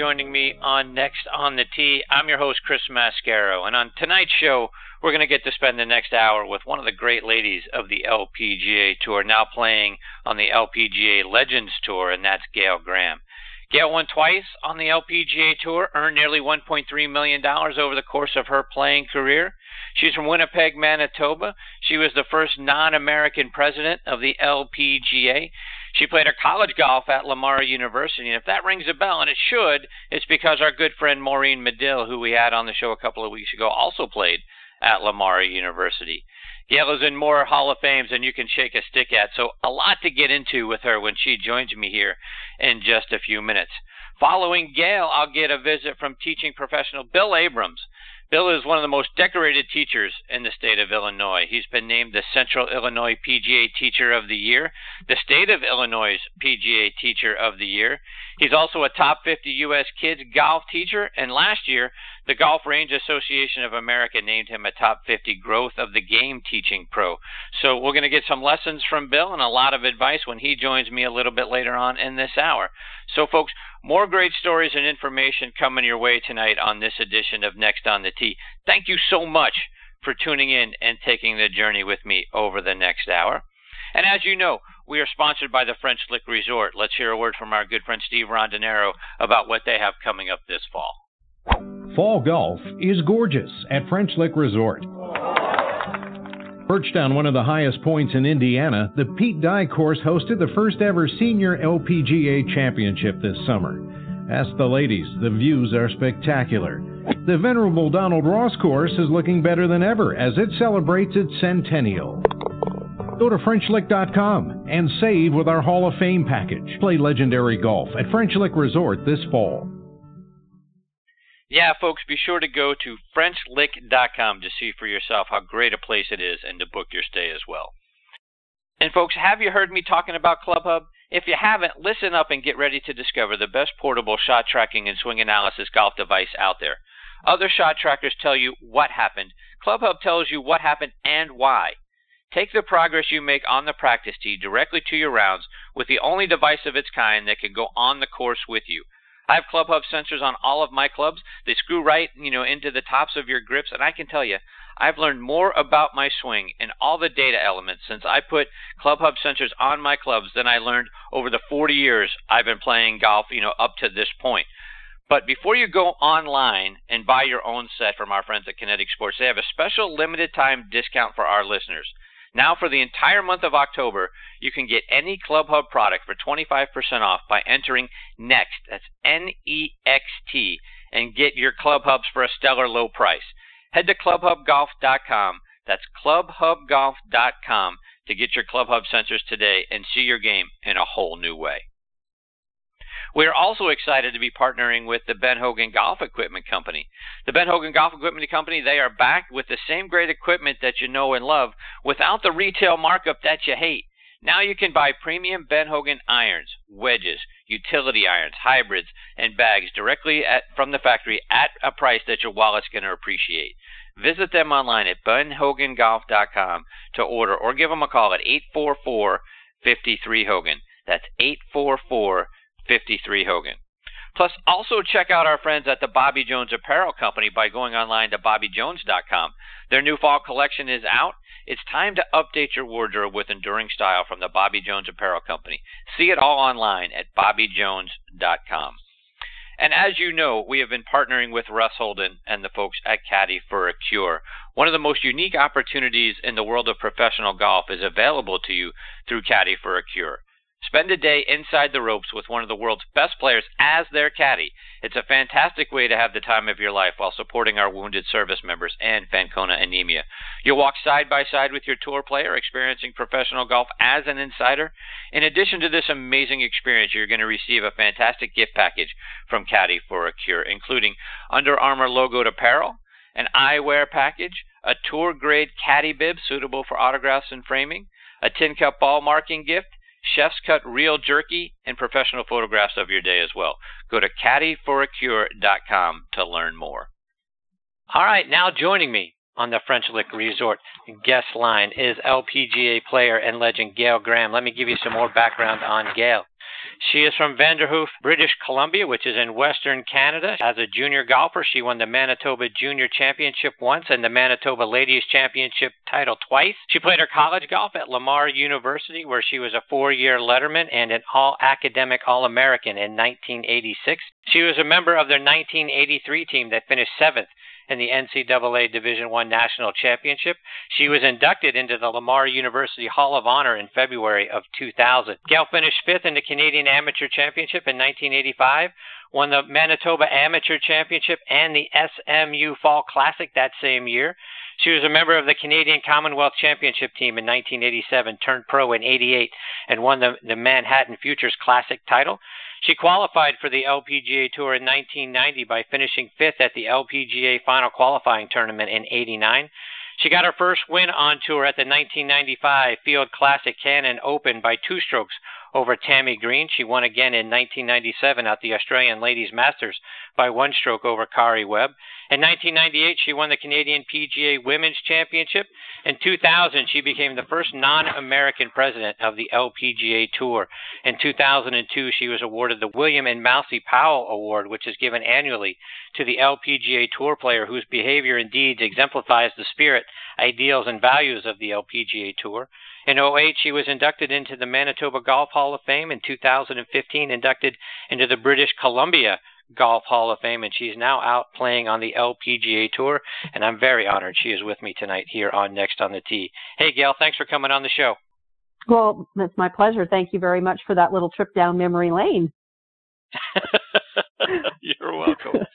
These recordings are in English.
joining me on Next on the Tee. I'm your host, Chris Mascaro, and on tonight's show, we're going to get to spend the next hour with one of the great ladies of the LPGA Tour, now playing on the LPGA Legends Tour, and that's Gail Graham. Gail won twice on the LPGA Tour, earned nearly $1.3 million over the course of her playing career. She's from Winnipeg, Manitoba. She was the first non American president of the LPGA. She played her college golf at Lamar University, and if that rings a bell, and it should, it's because our good friend Maureen Medill, who we had on the show a couple of weeks ago, also played at Lamar University. Gail is in more Hall of Fames than you can shake a stick at, so a lot to get into with her when she joins me here in just a few minutes. Following Gail, I'll get a visit from teaching professional Bill Abrams. Bill is one of the most decorated teachers in the state of Illinois. He's been named the Central Illinois PGA Teacher of the Year, the State of Illinois PGA Teacher of the Year. He's also a top 50 U.S. kids golf teacher, and last year, the Golf Range Association of America named him a top 50 Growth of the Game teaching pro. So we're going to get some lessons from Bill and a lot of advice when he joins me a little bit later on in this hour. So, folks, more great stories and information coming your way tonight on this edition of Next on the Tee. Thank you so much for tuning in and taking the journey with me over the next hour. And as you know, we are sponsored by the French Lick Resort. Let's hear a word from our good friend Steve Rondinero about what they have coming up this fall. Fall golf is gorgeous at French Lick Resort. Perched on one of the highest points in Indiana, the Pete Dye course hosted the first ever senior LPGA championship this summer. Ask the ladies, the views are spectacular. The venerable Donald Ross course is looking better than ever as it celebrates its centennial. Go to FrenchLick.com and save with our Hall of Fame package. Play legendary golf at French Lick Resort this fall. Yeah, folks, be sure to go to FrenchLick.com to see for yourself how great a place it is and to book your stay as well. And, folks, have you heard me talking about ClubHub? If you haven't, listen up and get ready to discover the best portable shot tracking and swing analysis golf device out there. Other shot trackers tell you what happened. ClubHub tells you what happened and why. Take the progress you make on the practice tee directly to your rounds with the only device of its kind that can go on the course with you. I have ClubHub sensors on all of my clubs. They screw right, you know, into the tops of your grips, and I can tell you, I've learned more about my swing and all the data elements since I put ClubHub sensors on my clubs than I learned over the 40 years I've been playing golf, you know, up to this point. But before you go online and buy your own set from our friends at Kinetic Sports, they have a special limited time discount for our listeners. Now, for the entire month of October, you can get any ClubHub product for 25% off by entering NEXT, that's N E X T, and get your ClubHubs for a stellar low price. Head to clubhubgolf.com, that's clubhubgolf.com, to get your ClubHub sensors today and see your game in a whole new way. We are also excited to be partnering with the Ben Hogan Golf Equipment Company. The Ben Hogan Golf Equipment Company, they are back with the same great equipment that you know and love without the retail markup that you hate. Now you can buy premium Ben Hogan irons, wedges, utility irons, hybrids, and bags directly at, from the factory at a price that your wallet's going to appreciate. Visit them online at benhogangolf.com to order or give them a call at 844 53 Hogan. That's 844 53 Hogan. Plus, also check out our friends at the Bobby Jones Apparel Company by going online to bobbyjones.com. Their new fall collection is out. It's time to update your wardrobe with enduring style from the Bobby Jones Apparel Company. See it all online at bobbyjones.com. And as you know, we have been partnering with Russ Holden and the folks at Caddy for a Cure. One of the most unique opportunities in the world of professional golf is available to you through Caddy for a Cure. Spend a day inside the ropes with one of the world's best players as their caddy. It's a fantastic way to have the time of your life while supporting our wounded service members and Fanconi anemia. You'll walk side by side with your tour player, experiencing professional golf as an insider. In addition to this amazing experience, you're going to receive a fantastic gift package from Caddy for a Cure, including Under Armour logoed apparel, an eyewear package, a tour grade caddy bib suitable for autographs and framing, a tin cup ball marking gift, Chef's Cut Real Jerky, and professional photographs of your day as well. Go to caddyforacure.com to learn more. All right, now joining me on the French Lick Resort guest line is LPGA player and legend Gail Graham. Let me give you some more background on Gail. She is from Vanderhoof, British Columbia, which is in Western Canada. As a junior golfer, she won the Manitoba Junior Championship once and the Manitoba Ladies Championship title twice. She played her college golf at Lamar University, where she was a four year letterman and an all academic All American in 1986. She was a member of their 1983 team that finished seventh in the NCAA Division I National Championship. She was inducted into the Lamar University Hall of Honor in February of 2000. Gail finished fifth in the Canadian Amateur Championship in 1985, won the Manitoba Amateur Championship and the SMU Fall Classic that same year. She was a member of the Canadian Commonwealth Championship team in 1987, turned pro in 88, and won the, the Manhattan Futures Classic title. She qualified for the LPGA Tour in 1990 by finishing fifth at the LPGA Final Qualifying Tournament in 89. She got her first win on tour at the 1995 Field Classic Cannon Open by two strokes over Tammy Green. She won again in 1997 at the Australian Ladies Masters by one stroke over Karrie Webb. In 1998, she won the Canadian PGA Women's Championship. In 2000, she became the first non American president of the LPGA Tour. In 2002, she was awarded the William and Mousie Powell Award, which is given annually to the LPGA Tour player whose behavior and deeds exemplifies the spirit, ideals, and values of the LPGA Tour. In 08, she was inducted into the Manitoba Golf Hall of Fame. In 2015, inducted into the British Columbia Golf Hall of Fame, and she's now out playing on the LPGA Tour. And I'm very honored she is with me tonight here on Next on the Tee. Hey, Gail, thanks for coming on the show. Well, it's my pleasure. Thank you very much for that little trip down memory lane. You're welcome.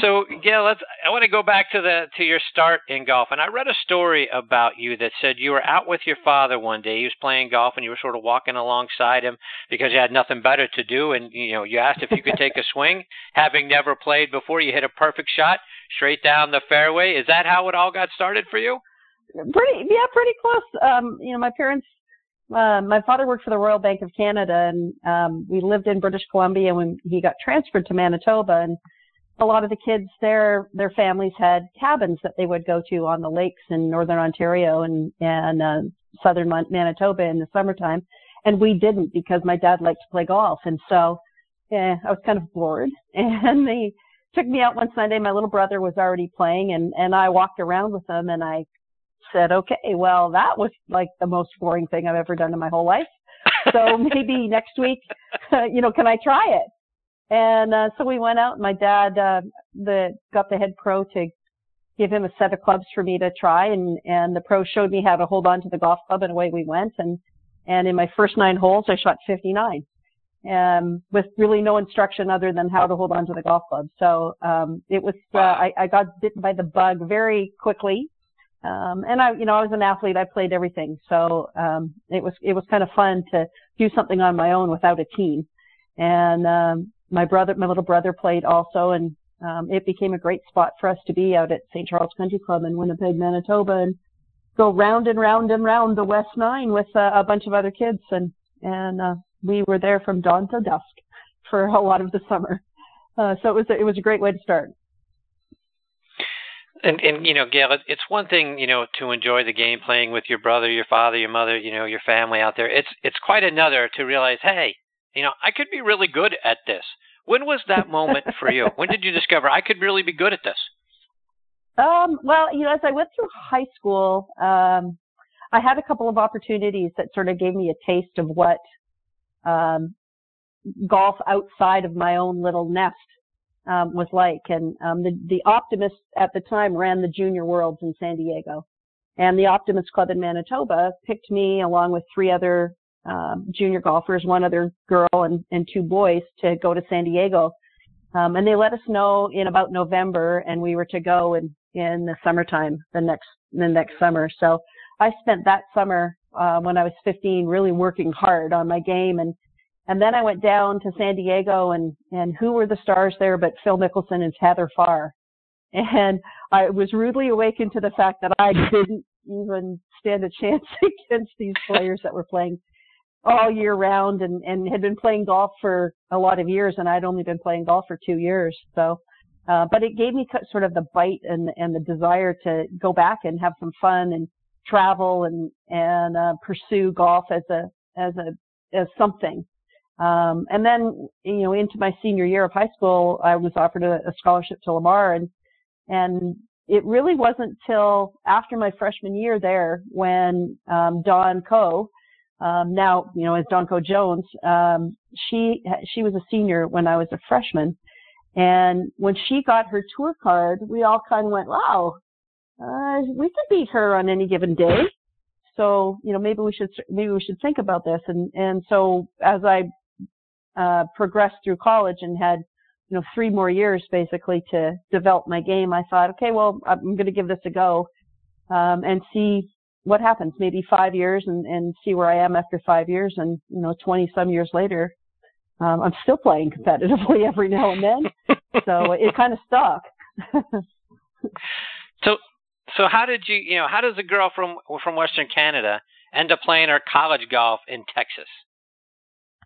So Gail, let's. I want to go back to the to your start in golf, and I read a story about you that said you were out with your father one day. He was playing golf, and you were sort of walking alongside him because you had nothing better to do, and you know you asked if you could take a swing. Having never played before, you hit a perfect shot straight down the fairway. Is that how it all got started for you? Pretty, yeah, pretty close. Um, you know, my parents uh, my father worked for the Royal Bank of Canada, and um, we lived in British Columbia and when he got transferred to Manitoba. And a lot of the kids their their families had cabins that they would go to on the lakes in northern Ontario and and uh, southern Manitoba in the summertime, and we didn't because my dad liked to play golf, and so yeah, I was kind of bored. And they took me out one Sunday. My little brother was already playing, and and I walked around with them, and I said, okay, well that was like the most boring thing I've ever done in my whole life. So maybe next week, you know, can I try it? And uh, so we went out. My dad uh, the got the head pro to give him a set of clubs for me to try, and and the pro showed me how to hold on to the golf club, and away we went. And and in my first nine holes, I shot 59, um, with really no instruction other than how to hold on to the golf club. So um, it was uh, I, I got bitten by the bug very quickly. Um, and I, you know, I was an athlete. I played everything, so um, it was it was kind of fun to do something on my own without a team. And um, my brother, my little brother played also, and um, it became a great spot for us to be out at St. Charles Country Club in Winnipeg, Manitoba, and go round and round and round the West Nine with uh, a bunch of other kids, and and uh, we were there from dawn to dusk for a lot of the summer. Uh, so it was a, it was a great way to start. And and you know, Gail, it's one thing you know to enjoy the game, playing with your brother, your father, your mother, you know, your family out there. It's it's quite another to realize, hey, you know, I could be really good at this. When was that moment for you? When did you discover I could really be good at this? Um, well, you know, as I went through high school, um, I had a couple of opportunities that sort of gave me a taste of what um, golf outside of my own little nest um, was like. And um, the the Optimist at the time ran the Junior Worlds in San Diego, and the Optimist Club in Manitoba picked me along with three other um, junior golfers, one other girl and, and two boys to go to San Diego. Um, and they let us know in about November and we were to go in, in the summertime, the next, the next summer. So I spent that summer, uh, when I was 15 really working hard on my game and, and then I went down to San Diego and, and who were the stars there but Phil Mickelson and Heather Farr. And I was rudely awakened to the fact that I didn't even stand a chance against these players that were playing all year round and, and had been playing golf for a lot of years and I'd only been playing golf for two years. So, uh, but it gave me sort of the bite and, and the desire to go back and have some fun and travel and, and, uh, pursue golf as a, as a, as something. Um, and then, you know, into my senior year of high school, I was offered a, a scholarship to Lamar and, and it really wasn't till after my freshman year there when, um, Dawn Coe, um, now, you know, as Dawn Coe Jones, um, she, she was a senior when I was a freshman. And when she got her tour card, we all kind of went, wow, uh, we could beat her on any given day. So, you know, maybe we should, maybe we should think about this. And, and so as I uh, progressed through college and had you know three more years basically to develop my game, I thought, okay, well, I'm going to give this a go um, and see what happens. Maybe five years and, and see where I am after five years, and you know, 20 some years later, um, I'm still playing competitively every now and then. so it kind of stuck. so, so how did you, you know, how does a girl from from Western Canada end up playing her college golf in Texas?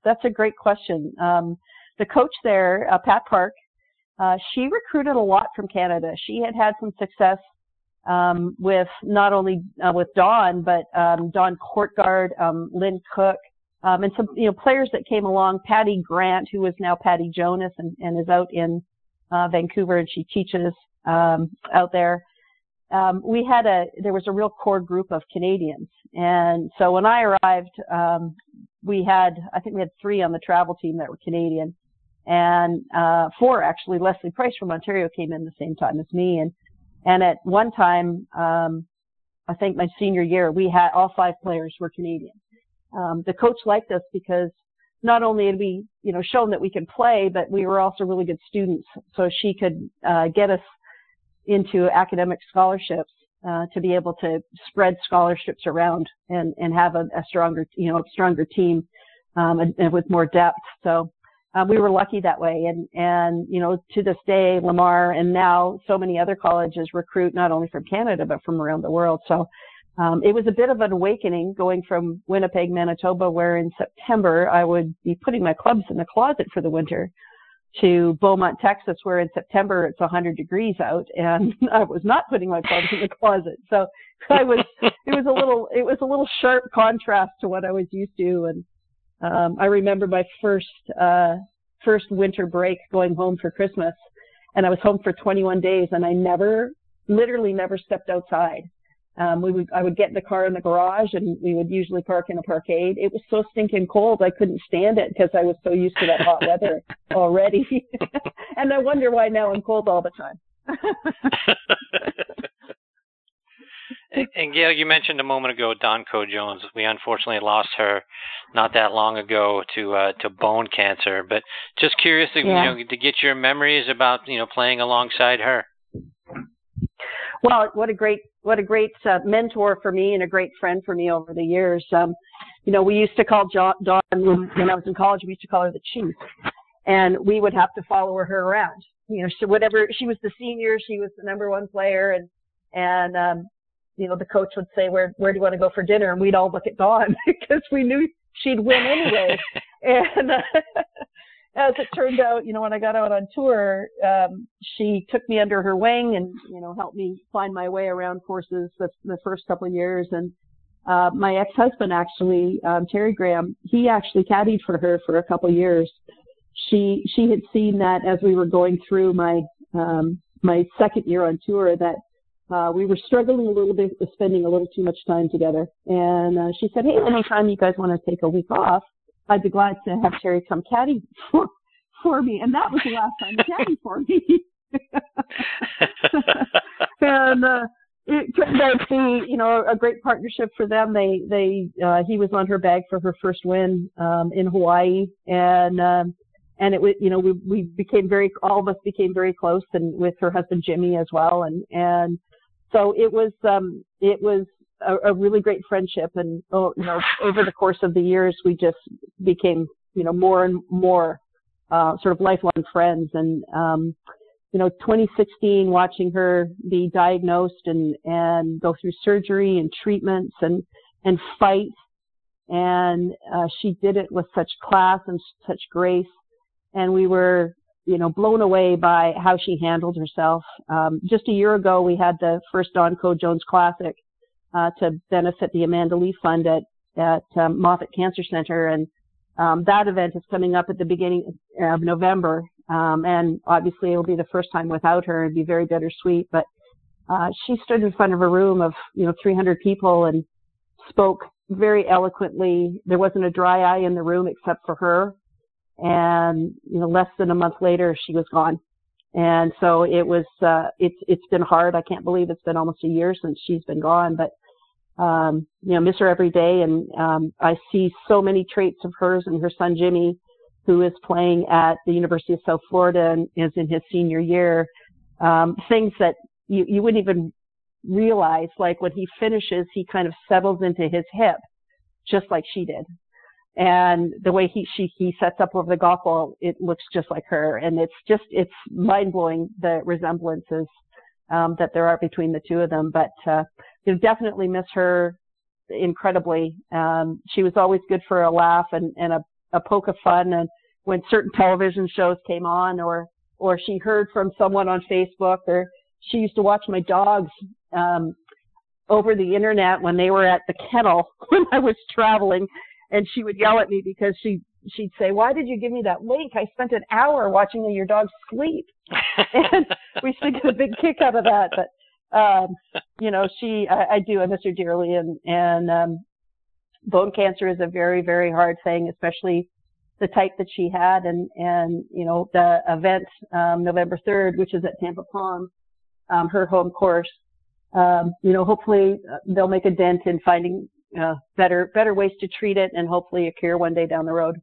that's a great question. Um, the coach there, uh, Pat Park, uh, she recruited a lot from Canada. She had had some success um, with not only uh, with Dawn, but um, Dawn Courtgard, um, Lynn Cook, um, and some you know players that came along. Patty Grant, who is now Patty Jonas and, and is out in uh, Vancouver, and she teaches um, out there. Um, we had a there was a real core group of Canadians, and so when I arrived, um, we had, I think we had three on the travel team that were Canadian and, uh, four actually. Leslie Price from Ontario came in the same time as me. And, and at one time, um, I think my senior year, we had all five players were Canadian. Um, the coach liked us because not only had we, you know, shown that we could play, but we were also really good students. So she could, uh, get us into academic scholarships uh, to be able to spread scholarships around and, and have a, a stronger, you know, a stronger team, um, and, and, with more depth. So, uh, we were lucky that way. And, and, you know, to this day, Lamar and now so many other colleges recruit not only from Canada, but from around the world. So, um, it was a bit of an awakening going from Winnipeg, Manitoba, where in September I would be putting my clubs in the closet for the winter to Beaumont, Texas, where in September it's 100 degrees out, and I was not putting my clubs in the closet. So I was, it was a little, it was a little sharp contrast to what I was used to. And um, I remember my first, uh, first winter break going home for Christmas, and I was home for 21 days, and I never, literally never stepped outside. Um, we would, I would get in the car in the garage and we would usually park in a parkade. It was so stinking cold. I couldn't stand it because I was so used to that hot weather already. and I wonder why now I'm cold all the time. and, and Gail, you mentioned a moment ago Dawn Coe Jones. We unfortunately lost her not that long ago to uh, to bone cancer. But just curious, to, yeah. you know, to get your memories about you know playing alongside her. Well, what a great what a great uh, mentor for me and a great friend for me over the years. Um, you know, we used to call Dawn when, when I was in college. We used to call her the chief, and we would have to follow her around. You know, so whatever she was the senior, she was the number one player, and and um, you know the coach would say, "Where where do you want to go for dinner?" And we'd all look at Dawn because we knew she'd win anyway. and uh, as it turned out, you know, when I got out on tour, um, she took me under her wing and, you know, helped me find my way around courses the, the first couple of years. And, uh, my ex-husband actually, um, Terry Graham, he actually caddied for her for a couple of years. She, she had seen that as we were going through my, um, my second year on tour that, uh, we were struggling a little bit with spending a little too much time together. And, uh, she said, Hey, anytime you guys want to take a week off, I'd be glad to have Terry come caddy for, for me. And that was the last time he caddy for me. and uh, it turned out to be, you know, a great partnership for them. They, they, uh, he was on her bag for her first win um, in Hawaii, and um, and it was, you know, we we became very, all of us became very close, and with her husband Jimmy as well, and and so it was, um, it was a, a really great friendship. And, oh, you know, over the course of the years, we just became, you know, more and more, uh, sort of lifelong friends. And, um, you know, 2016, watching her be diagnosed and, and go through surgery and treatments and, and fight. And, uh, she did it with such class and such grace. And we were, you know, blown away by how she handled herself. Um, just a year ago, we had the first Dawn Coe Jones Classic, uh, to benefit the Amanda Lee Fund at at um, Moffitt Cancer Center, and um, that event is coming up at the beginning of November, um, and obviously it will be the first time without her. It'd be very bittersweet, but uh, she stood in front of a room of you know 300 people and spoke very eloquently. There wasn't a dry eye in the room except for her, and you know less than a month later she was gone. And so it was uh, it's it's been hard. I can't believe it's been almost a year since she's been gone, but um, you know, miss her every day. And um, I see so many traits of hers and her son Jimmy, who is playing at the University of South Florida and is in his senior year. Um, things that you, you wouldn't even realize, like when he finishes, he kind of settles into his hip, just like she did. And the way he she he sets up over the golf ball, it looks just like her. And it's just it's mind blowing the resemblances um, that there are between the two of them. But uh, you definitely miss her incredibly. Um, she was always good for a laugh and, and a, a poke of fun. And when certain television shows came on, or or she heard from someone on Facebook, or she used to watch my dogs um, over the internet when they were at the kennel when I was traveling, and she would yell at me because she she'd say, "Why did you give me that link? I spent an hour watching your dog sleep." and we used to get a big kick out of that. But um, you know, she, I, I do, I miss her dearly, and and um, bone cancer is a very, very hard thing, especially the type that she had, and and you know, the event um, November 3rd, which is at Tampa Palm, um, her home course. Um, you know, hopefully uh, they'll make a dent in finding uh, better better ways to treat it, and hopefully a cure one day down the road.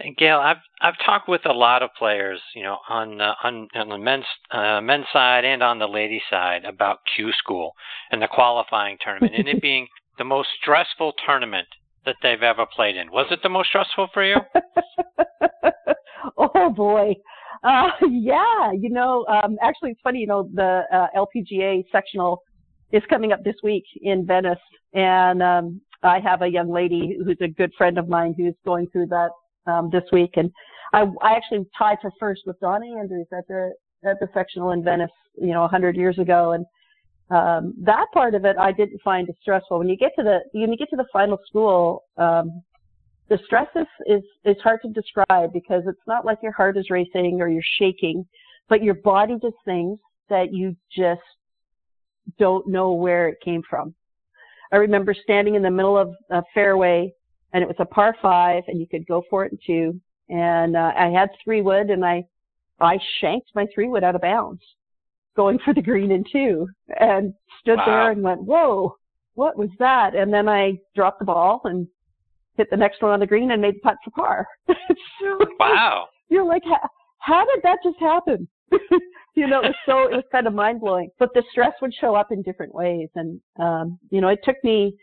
And Gail, I've I've talked with a lot of players, you know, on uh, on, on the men's uh, men's side and on the ladies side about Q School and the qualifying tournament, and it being the most stressful tournament that they've ever played in. Was it the most stressful for you? oh boy, uh, yeah. You know, um, actually, it's funny. You know, the uh, LPGA sectional is coming up this week in Venice, and um, I have a young lady who's a good friend of mine who's going through that um, this week, and I, I actually tied for first with Donna Andrews at the at the sectional in Venice, you know, 100 years ago, and um, that part of it I didn't find as stressful. When you get to the when you get to the final school, um, the stress is, is is hard to describe because it's not like your heart is racing or you're shaking, but your body does things that you just don't know where it came from. I remember standing in the middle of a fairway and it was a par five, and you could go for it in two. And uh, I had three wood, and I I shanked my three wood out of bounds, going for the green in two, and stood wow. there and went, "Whoa, what was that?" And then I dropped the ball and hit the next one on the green and made the putt for par. so, wow! You're like, how did that just happen? You know, it was so it was kind of mind blowing. But the stress would show up in different ways, and um, you know, it took me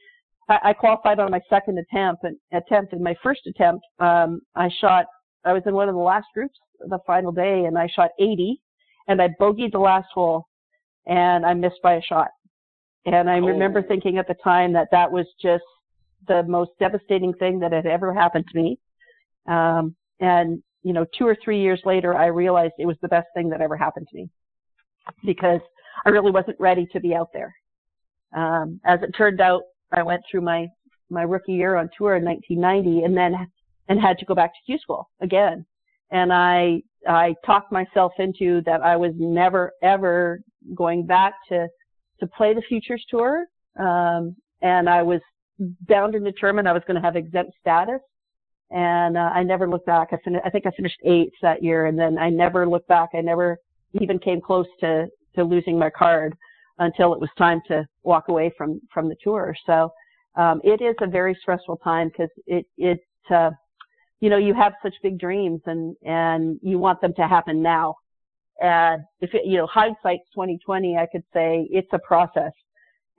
I, qualified on my second attempt. And attempt, in my first attempt, um, I shot. I was in one of the last groups the final day, and I shot 80, and I bogeyed the last hole, and I missed by a shot. And I oh. remember thinking at the time that that was just the most devastating thing that had ever happened to me. Um, and you know, two or three years later, I realized it was the best thing that ever happened to me because I really wasn't ready to be out there. Um, as it turned out, I went through my my rookie year on tour in 1990, and then and had to go back to Q school again. And I I talked myself into that I was never ever going back to to play the Futures Tour, um, and I was bound and determined I was going to have exempt status. And uh, I never looked back. I, fin- I think I finished eighth that year, and then I never looked back. I never even came close to to losing my card until it was time to walk away from from the tour. So um, it is a very stressful time because it it uh, you know you have such big dreams and and you want them to happen now. And if it, you know hindsight's 2020, I could say it's a process.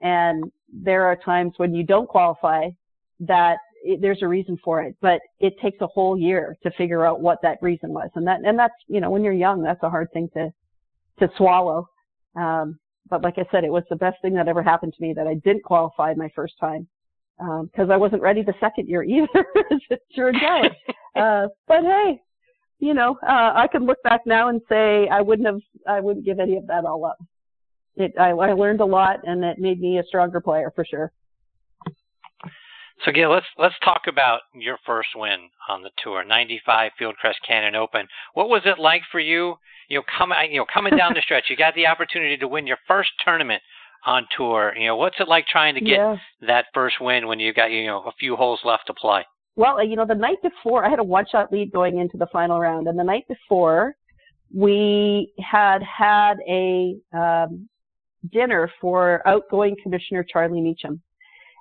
And there are times when you don't qualify that it, there's a reason for it, but it takes a whole year to figure out what that reason was. And that and that's you know when you're young, that's a hard thing to to swallow. Um, but like I said, it was the best thing that ever happened to me that I didn't qualify my first time Um, because um, I wasn't ready the second year either, as it turned out. uh, but hey, you know, uh, I can look back now and say I wouldn't have, I wouldn't give any of that all up. It, I, I learned a lot, and it made me a stronger player for sure. So Gail, let's let's talk about your first win on the tour, 95 Fieldcrest Cannon Open. What was it like for you? You know, coming you know coming down the stretch, you got the opportunity to win your first tournament on tour. You know, what's it like trying to get Yeah. that first win when you got you know a few holes left to play? Well, you know, the night before, I had a one-shot lead going into the final round, and the night before, we had had a um, dinner for outgoing Commissioner Charlie Mechem,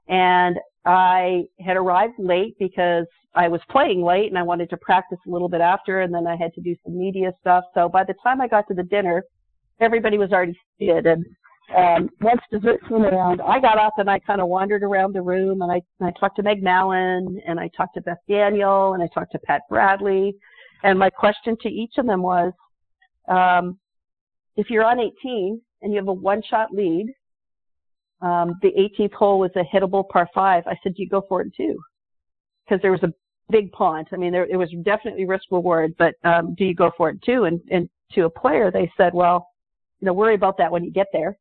and I had arrived late because I was playing late and I wanted to practice a little bit after, and then I had to do some media stuff. So by the time I got to the dinner, everybody was already seated, and um, once dessert came around, I got up and I kind of wandered around the room and I, I talked to Meg Mallon and I talked to Beth Daniel and I talked to Pat Bradley. And my question to each of them was, um, if you're on 18 and you have a one shot lead, um, the 18th hole was a hittable par five. I said, do you go for it too? Because there was a big pond. I mean, there, it was definitely risk reward, but um, do you go for it too? And, and to a player, they said, well, you know, worry about that when you get there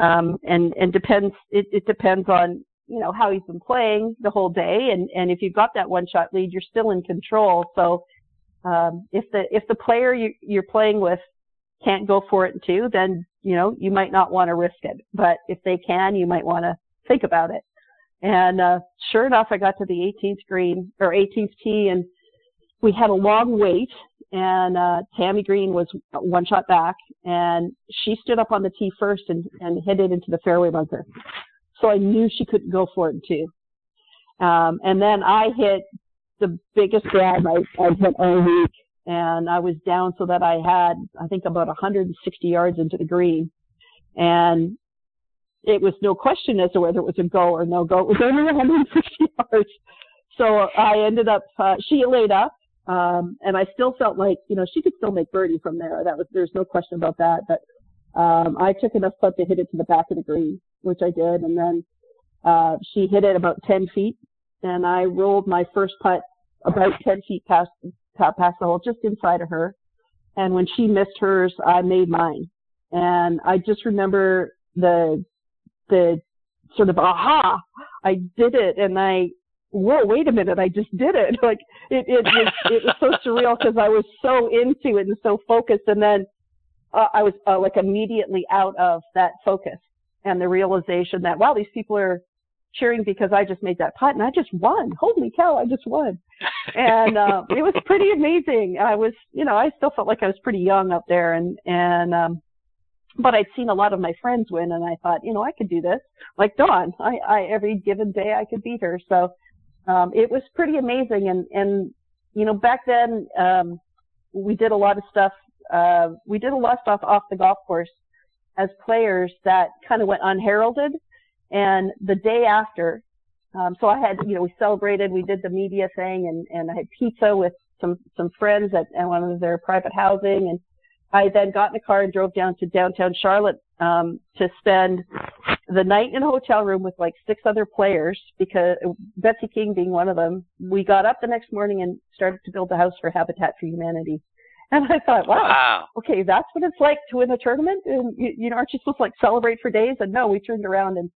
um, and and depends it, it depends on you know how he's been playing the whole day and and if you've got that one shot lead you're still in control so um, if the if the player you, you're playing with can't go for it too then you know you might not want to risk it but if they can you might want to think about it and uh, sure enough I got to the 18th green or 18th tee and we had a long wait and uh, Tammy Green was one shot back, and she stood up on the tee first and, and hit it into the fairway bunker. So I knew she couldn't go for it too. Um, and then I hit the biggest grab I, I've hit all week, and I was down so that I had, I think, about 160 yards into the green, and it was no question as to whether it was a go or no go. It was only 160 yards. So I ended up, uh, she laid up, um, and I still felt like, you know, she could still make birdie from there. That was, there's no question about that. But, um, I took enough putt to hit it to the back of the green, which I did. And then, uh, she hit it about 10 feet and I rolled my first putt about 10 feet past, past the hole, just inside of her. And when she missed hers, I made mine. And I just remember the, the sort of aha, I did it. And I, whoa, wait a minute, I just did it. Like it, it was, it was so surreal because I was so into it and so focused. And then uh, I was uh, like immediately out of that focus and the realization that, wow, these people are cheering because I just made that putt and I just won. Holy cow, I just won. And, uh, it was pretty amazing. I was, you know, I still felt like I was pretty young up there and, and, um, but I'd seen a lot of my friends win and I thought, you know, I could do this. Like Dawn, I, I, every given day I could beat her. So, um, it was pretty amazing. And, and, you know, back then, um, we did a lot of stuff, uh, we did a lot of stuff off the golf course as players that kind of went unheralded. And the day after, um, so I had, you know, we celebrated, we did the media thing and, and I had pizza with some, some friends at, at one of their private housing. And I then got in the car and drove down to downtown Charlotte, um, to spend the night in a hotel room with like six other players because Betsy King being one of them. We got up the next morning and started to build a house for Habitat for Humanity. And I thought, wow, Wow. okay, that's what it's like to win a tournament. And you, you know, aren't you supposed to like celebrate for days? And no, we turned around and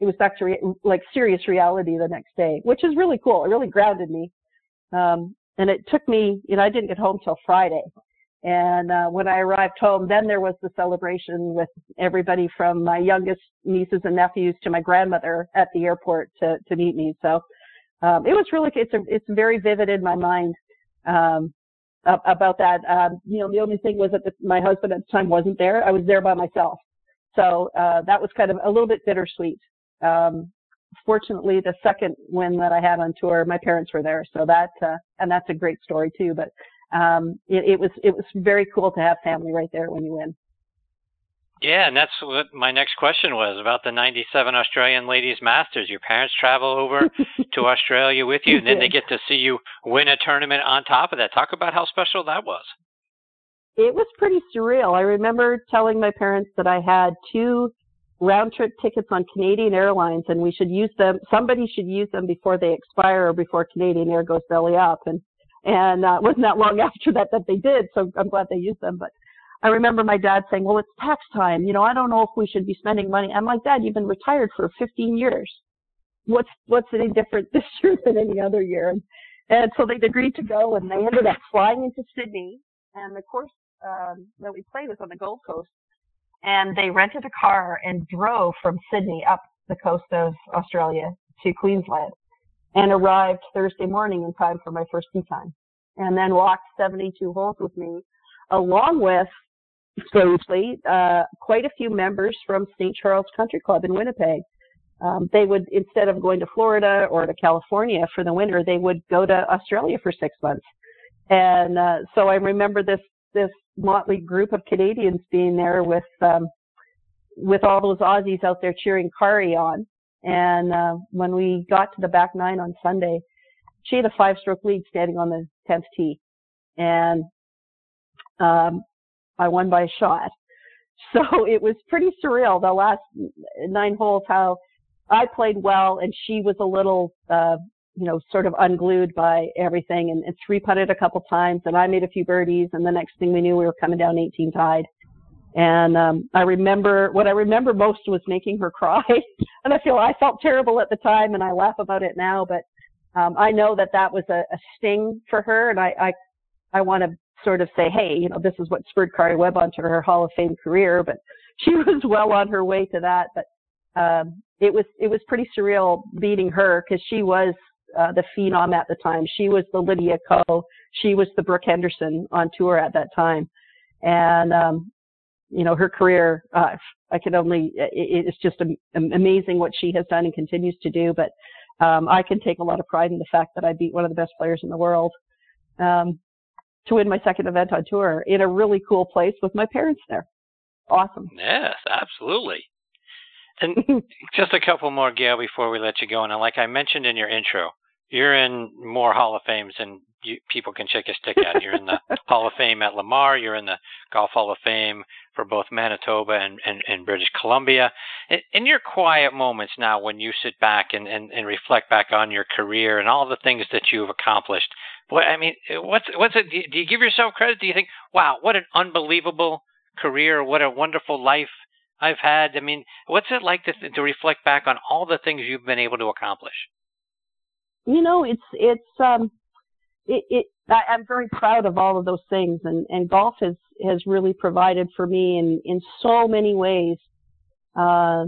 it was re- like serious reality the next day, which is really cool. It really grounded me. Um, and it took me, you know, I didn't get home till Friday. And uh, when I arrived home, then there was the celebration with everybody from my youngest nieces and nephews to my grandmother at the airport to to meet me. So um, it was really it's a, it's very vivid in my mind um, about that. Um, you know, the only thing was that the, my husband at the time wasn't there. I was there by myself, so uh, that was kind of a little bit bittersweet. Um, fortunately, the second win that I had on tour, my parents were there, so that uh, and that's a great story too. But um, it, it was it was very cool to have family right there when you win. Yeah, and that's what my next question was about the 97 Australian Ladies Masters. Your parents travel over to Australia with you, and then they get to see you win a tournament on top of that. Talk about how special that was. It was pretty surreal. I remember telling my parents that I had two round trip tickets on Canadian Airlines and we should use them somebody should use them before they expire or before Canadian Air goes belly up. And and uh, it wasn't that long after that that they did so I'm glad they used them. But I remember my dad saying well it's tax time. You know I don't know if we should be spending money. I'm like dad you've been retired for 15 years. What's what's any different this year than any other year? And, and so they agreed to go, and they ended up flying into Sydney. And the course um, that we played was on the Gold Coast, and they rented a car and drove from Sydney up the coast of Australia to Queensland, and arrived Thursday morning in time for my first tee time, and then walked 72 holes with me, along with strangely, uh, quite a few members from St. Charles Country Club in Winnipeg. Um, they would, instead of going to Florida or to California for the winter, they would go to Australia for six months. And uh, so I remember this this motley group of Canadians being there with um, with all those Aussies out there cheering Karrie on. And uh, when we got to the back nine on Sunday, she had a five-stroke lead standing on the tenth tee, and um, I won by a shot. So it was pretty surreal the last nine holes how I played well and she was a little uh you know sort of unglued by everything and, and three putted a couple times and I made a few birdies and the next thing we knew we were coming down 18 tied. And um I remember what I remember most was making her cry and I feel I felt terrible at the time and I laugh about it now but um I know that that was a, a sting for her and I I I want to sort of say, hey, you know, this is what spurred Karrie Webb onto her Hall of Fame career, but she was well on her way to that. But um, it was it was pretty surreal beating her because she was uh, the phenom at the time. She was the Lydia Ko. She was the Brooke Henderson on tour at that time, and um, you know her career. Uh, I can only it, it's just amazing what she has done and continues to do. But um, I can take a lot of pride in the fact that I beat one of the best players in the world. Um, to win my second event on tour in a really cool place with my parents there. Awesome. Yes, absolutely. And just a couple more, Gail, before we let you go. And like I mentioned in your intro, you're in more Hall of Fames than you, people can shake a stick at. You're in the Hall of Fame at Lamar. You're in the Golf Hall of Fame for both Manitoba and, and, and British Columbia. In, in, your quiet moments now, when you sit back and, and, and reflect back on your career and all the things that you've accomplished, what I mean, what's what's it? Do you give yourself credit? Do you think, wow, what an unbelievable career, what a wonderful life I've had? I mean, what's it like to to reflect back on all the things you've been able to accomplish? You know, it's it's um, it, it I, I'm very proud of all of those things, and and golf has has really provided for me in in so many ways uh,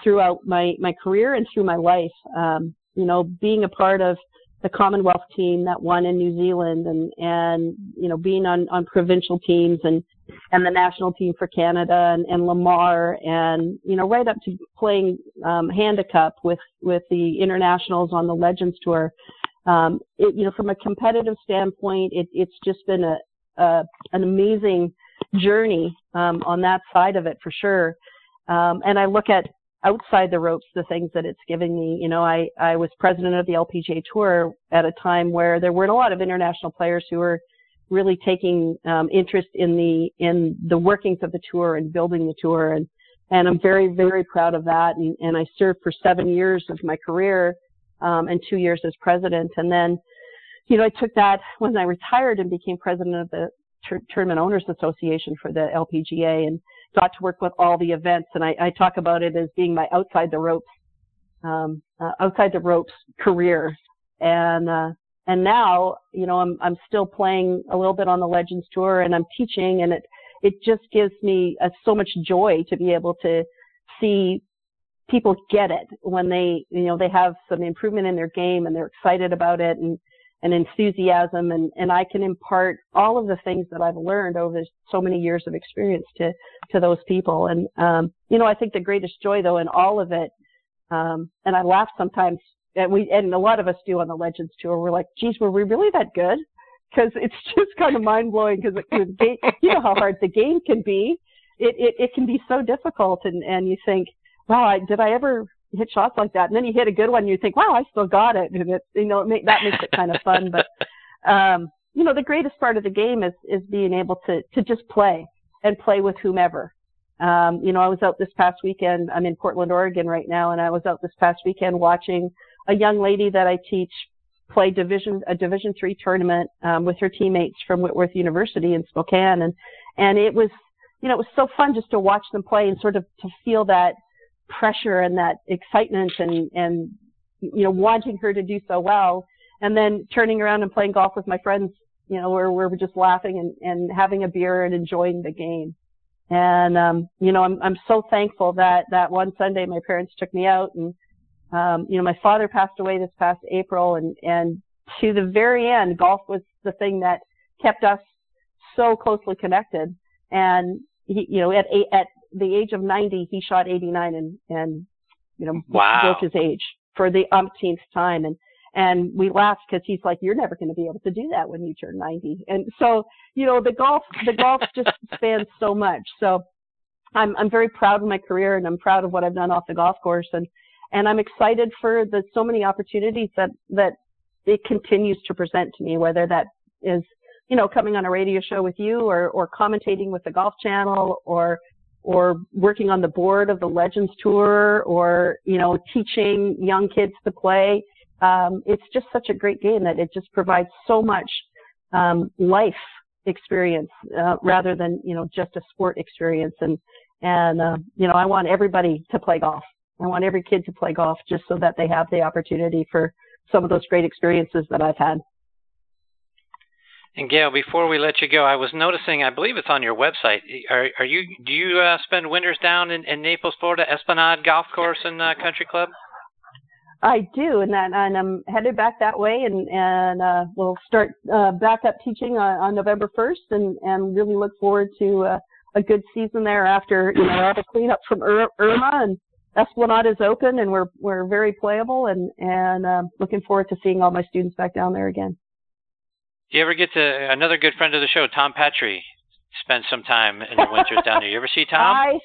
throughout my my career and through my life. Um, you know, being a part of the Commonwealth team that won in New Zealand and, and, you know, being on, on provincial teams and, and the national team for Canada and, and Lamar and, you know, right up to playing, um, Handa Cup with, with the internationals on the Legends Tour. Um, it, you know, from a competitive standpoint, it, it's just been a, a an amazing journey, um, on that side of it for sure. Um, and I look at outside the ropes the things that it's giving me. You know, I, I was president of the LPGA Tour at a time where there weren't a lot of international players who were really taking um, interest in the in the workings of the tour and building the tour. And and I'm very very proud of that. And, and I served for seven years of my career um, and two years as president. And then you know I took that when I retired and became president of the Tournament Owners Association for the LPGA and got to work with all the events. And I, I talk about it as being my outside the ropes, um, uh, outside the ropes career. And, uh, and now, you know, I'm, I'm still playing a little bit on the Legends Tour and I'm teaching and it, it just gives me uh, so much joy to be able to see people get it when they, you know, they have some improvement in their game and they're excited about it and, and enthusiasm and, and I can impart all of the things that I've learned over so many years of experience to, to those people. And, um, you know, I think the greatest joy though in all of it, um, and I laugh sometimes and we, and a lot of us do on the Legends tour, we're like, geez, were we really that good? Cause it's just kind of mind blowing because you know how hard the game can be. It, it, it can be so difficult and, and you think, wow, I, did I ever hit shots like that, and then you hit a good one, and you think, "Wow, I still got it," and it, you know, it make, that makes it kind of fun. But um, you know, the greatest part of the game is is being able to to just play and play with whomever. Um, you know, I was out this past weekend. I'm in Portland, Oregon right now, and I was out this past weekend watching a young lady that I teach play division a Division three tournament um, with her teammates from Whitworth University in Spokane, and and it was you know it was so fun just to watch them play and sort of to feel that pressure and that excitement and and you know, wanting her to do so well, and then turning around and playing golf with my friends, you know, where, we're just laughing and, and having a beer and enjoying the game. And, um, you know, I'm, I'm so thankful that, that one Sunday my parents took me out and, um, you know, my father passed away this past April and, and to the very end, golf was the thing that kept us so closely connected. And he, you know, at eight, at the age of 90, he shot 89 and, and, you know, wow. broke his age for the umpteenth time. And, and we laughed because he's like, you're never going to be able to do that when you turn 90. And so, you know, the golf, the golf just spans so much. So I'm, I'm very proud of my career and I'm proud of what I've done off the golf course. And, and I'm excited for the so many opportunities that, that it continues to present to me, whether that is, you know, coming on a radio show with you or, or commentating with the golf channel or, or working on the board of the Legends Tour or, you know, teaching young kids to play um, it's just such a great game that it just provides so much um, life experience uh, rather than you know just a sport experience. And and uh, you know I want everybody to play golf. I want every kid to play golf just so that they have the opportunity for some of those great experiences that I've had. And Gail, before we let you go, I was noticing, I believe it's on your website. Are, are you do you uh, spend winters down in, in Naples, Florida, Esplanade Golf Course and uh, Country Club? I do, and that, and I'm headed back that way, and and uh, we'll start uh, back up teaching on, on November 1st, and and really look forward to uh, a good season there after you know all the cleanup from Irma and Esplanade is open, and we're we're very playable, and and uh, looking forward to seeing all my students back down there again. Do you ever get to another good friend of the show, Tom Patry, spend some time in the winters down there? You ever see Tom? I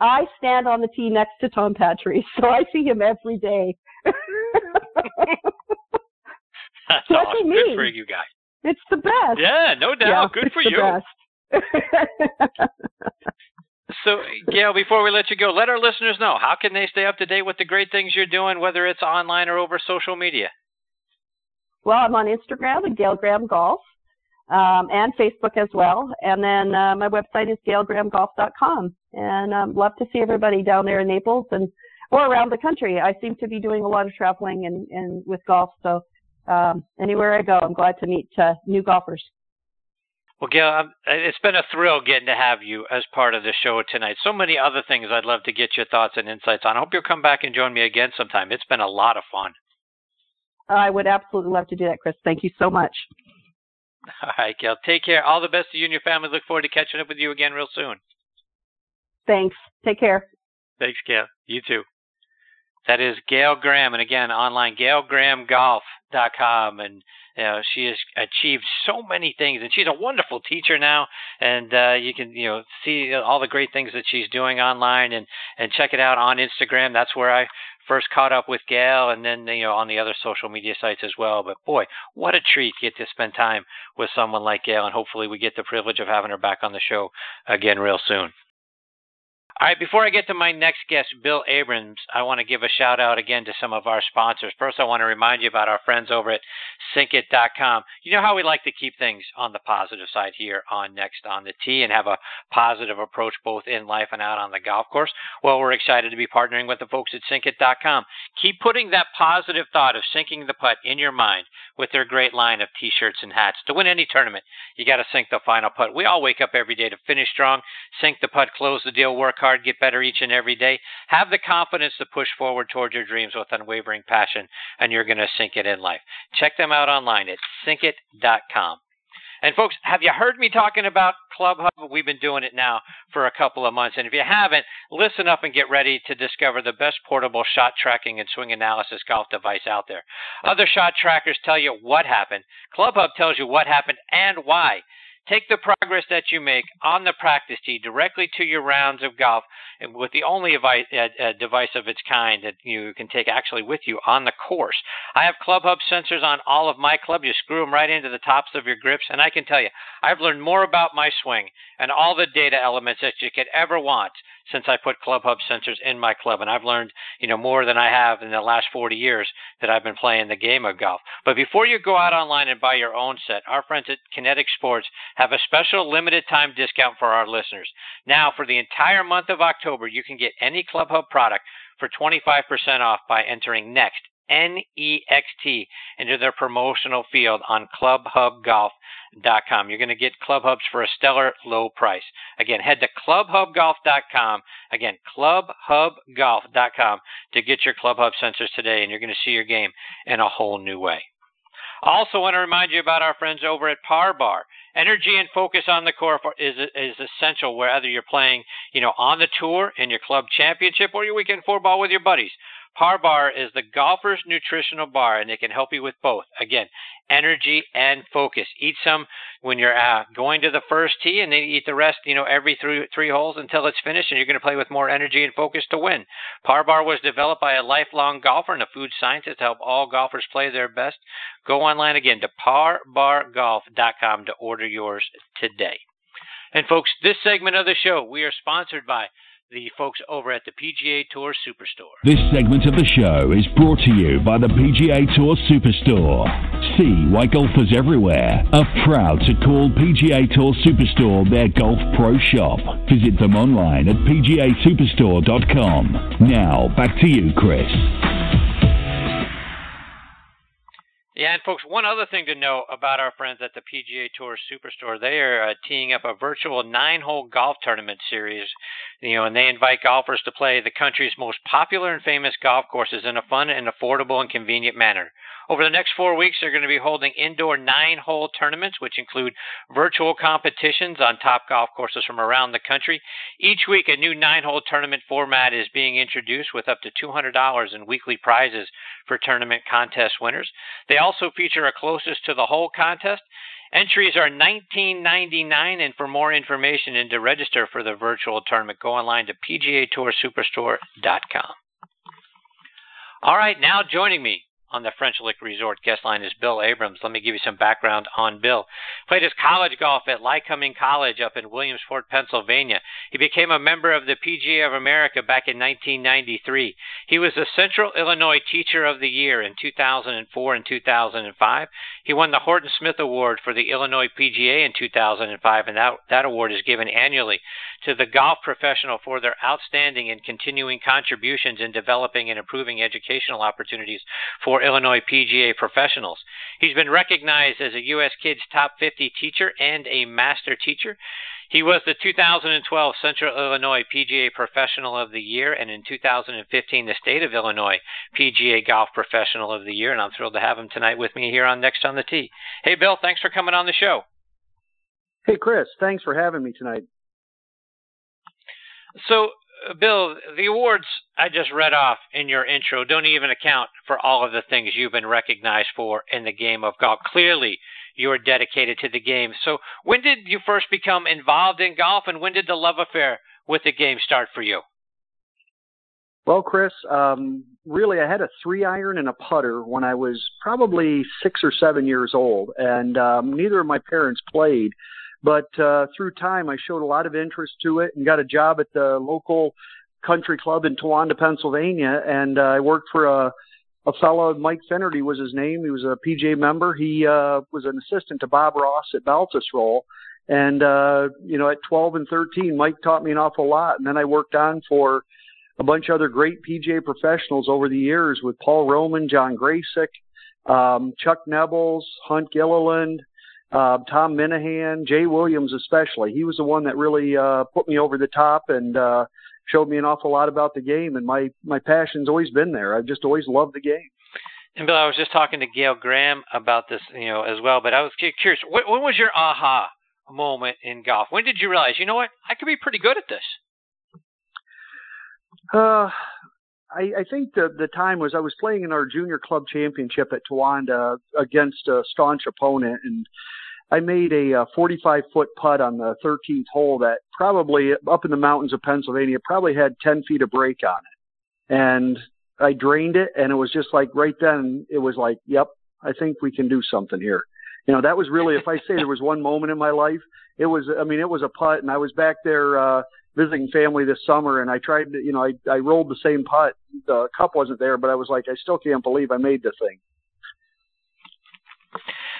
I stand on the tee next to Tom Patry, so I see him every day. That's awesome. Good for you guys. It's the best. Yeah, no doubt. Yeah, Good for you. so, Gail, before we let you go, let our listeners know how can they stay up to date with the great things you're doing, whether it's online or over social media. Well, I'm on Instagram at Gail Graham Golf um, and Facebook as well. And then uh, my website is gailgrahamgolf.com. And um, love to see everybody down there in Naples and or around the country. I seem to be doing a lot of traveling and, and with golf. So um, anywhere I go, I'm glad to meet uh, new golfers. Well, Gail, it's been a thrill getting to have you as part of the show tonight. So many other things I'd love to get your thoughts and insights on. I hope you'll come back and join me again sometime. It's been a lot of fun. I would absolutely love to do that, Chris. Thank you so much. All right, Gail. Take care. All the best to you and your family. Look forward to catching up with you again real soon. Thanks. Take care. Thanks, Gail. You too. That is Gail Graham, and again, online, gailgrahamgolf.com. And you know, she has achieved so many things, and she's a wonderful teacher now. And uh, you can, you know, see all the great things that she's doing online, and and check it out on Instagram. That's where I first caught up with Gail, and then you know on the other social media sites as well. But boy, what a treat to get to spend time with someone like Gail, and hopefully we get the privilege of having her back on the show again real soon. All right, before I get to my next guest, Bill Abrams, I want to give a shout out again to some of our sponsors. First, I want to remind you about our friends over at sinkit.com. You know how we like to keep things on the positive side here on Next on the Tee and have a positive approach both in life and out on the golf course? Well, we're excited to be partnering with the folks at sinkit.com. Keep putting that positive thought of sinking the putt in your mind with their great line of t shirts and hats. To win any tournament, you got to sink the final putt. We all wake up every day to finish strong, sink the putt, close the deal, work hard hard, get better each and every day. Have the confidence to push forward towards your dreams with unwavering passion, and you're going to sink it in life. Check them out online at sinkit.com. And folks, have you heard me talking about Club Hub? We've been doing it now for a couple of months. And if you haven't, listen up and get ready to discover the best portable shot tracking and swing analysis golf device out there. Other shot trackers tell you what happened. Club Hub tells you what happened and why. Take the progress that you make on the practice tee directly to your rounds of golf with the only uh, uh, device of its kind that you can take actually with you on the course. I have Club Hub sensors on all of my clubs. You screw them right into the tops of your grips, and I can tell you, I've learned more about my swing and all the data elements that you could ever want since I put Club Hub sensors in my club, and I've learned, you know, more than I have in the last 40 years that I've been playing the game of golf. But before you go out online and buy your own set, our friends at Kinetic Sports have a special limited time discount for our listeners. Now, for the entire month of October, you can get any Club Hub product for 25% off by entering NEXT N-E-X-T, into their promotional field on clubhubgolf.com. You're going to get club hubs for a stellar low price. Again, head to clubhubgolf.com. Again, clubhubgolf.com to get your club hub sensors today, and you're going to see your game in a whole new way. I also want to remind you about our friends over at Par Bar. Energy and focus on the course is is essential whether you're playing, you know, on the tour in your club championship or your weekend four ball with your buddies. Par Bar is the golfer's nutritional bar, and it can help you with both. Again, energy and focus. Eat some when you're uh, going to the first tee, and then eat the rest, you know, every three three holes until it's finished, and you're going to play with more energy and focus to win. Par Bar was developed by a lifelong golfer and a food scientist to help all golfers play their best. Go online again to parbargolf.com to order yours today. And folks, this segment of the show we are sponsored by the folks over at the PGA Tour Superstore. This segment of the show is brought to you by the PGA Tour Superstore. See why golfers everywhere are proud to call PGA Tour Superstore their golf pro shop. Visit them online at pgasuperstore.com. Now, back to you, Chris. Yeah, and folks, one other thing to know about our friends at the PGA Tour Superstore, they are uh, teeing up a virtual nine-hole golf tournament series, you know, and they invite golfers to play the country's most popular and famous golf courses in a fun and affordable and convenient manner. Over the next four weeks, they're going to be holding indoor nine hole tournaments, which include virtual competitions on top golf courses from around the country. Each week, a new nine hole tournament format is being introduced with up to $200 in weekly prizes for tournament contest winners. They also feature a closest to the hole contest. Entries are $19.99, and for more information and to register for the virtual tournament, go online to pgatoursuperstore.com. All right, now joining me on the French Lick Resort guest line is Bill Abrams. Let me give you some background on Bill. Played his college golf at Lycoming College up in Williamsport, Pennsylvania. He became a member of the PGA of America back in 1993. He was the Central Illinois Teacher of the Year in 2004 and 2005. He won the Horton Smith Award for the Illinois PGA in 2005, and that, that award is given annually to the golf professional for their outstanding and continuing contributions in developing and improving educational opportunities for Illinois PGA professionals. He's been recognized as a U.S. Kids Top 50 teacher and a master teacher. He was the 2012 Central Illinois PGA Professional of the Year, and in 2015, the State of Illinois PGA Golf Professional of the Year. And I'm thrilled to have him tonight with me here on Next on the Tee. Hey, Bill, thanks for coming on the show. Hey, Chris, thanks for having me tonight. So, uh, Bill, the awards I just read off in your intro don't even account for all of the things you've been recognized for in the game of golf. Clearly, you're dedicated to the game. So, when did you first become involved in golf, and when did the love affair with the game start for you? Well, Chris, um, really, I had a three iron and a putter when I was probably six or seven years old, and um, neither of my parents played. But uh, through time, I showed a lot of interest to it and got a job at the local country club in Towanda, Pennsylvania. And uh, I worked for a, a fellow, Mike Finnerty was his name. He was a PGA member. He uh, was an assistant to Bob Ross at Baltusrol. And, uh, you know, at 12 and 13, Mike taught me an awful lot. And then I worked on for a bunch of other great PGA professionals over the years with Paul Roman, John Graysick, um, Chuck Nebels, Hunt Gilliland, uh, Tom Minahan, Jay Williams especially. He was the one that really uh, put me over the top and uh, showed me an awful lot about the game. And my my passion's always been there. I've just always loved the game. And Bill, I was just talking to Gail Graham about this, you know, as well. But I was curious, when, when was your aha moment in golf? When did you realize, you know what, I could be pretty good at this? Uh, I, I think the the time was I was playing in our junior club championship at Towanda against a staunch opponent, and I made a, a 45 foot putt on the 13th hole that probably up in the mountains of Pennsylvania probably had 10 feet of break on it, and I drained it, and it was just like right then it was like, yep, I think we can do something here. You know, that was really if I say there was one moment in my life, it was I mean it was a putt, and I was back there. uh visiting family this summer, and I tried to, you know, I I rolled the same putt. The cup wasn't there, but I was like, I still can't believe I made the thing.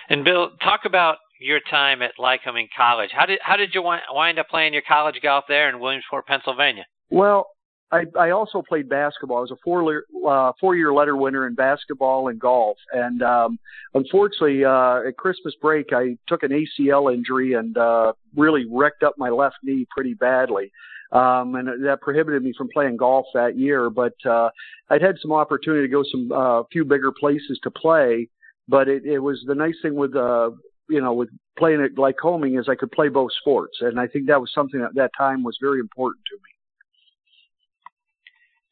And Bill, talk about your time at Lycoming College. How did how did you wind up playing your college golf there in Williamsport, Pennsylvania? Well, I, I also played basketball. I was a four uh, four year letter winner in basketball and golf. And um, unfortunately, uh, at Christmas break, I took an ACL injury and uh, really wrecked up my left knee pretty badly. Um, and that prohibited me from playing golf that year. But uh, I'd had some opportunity to go some uh, few bigger places to play. But it, it was the nice thing with uh, you know with playing at Lycoming is I could play both sports, and I think that was something at that time was very important to me.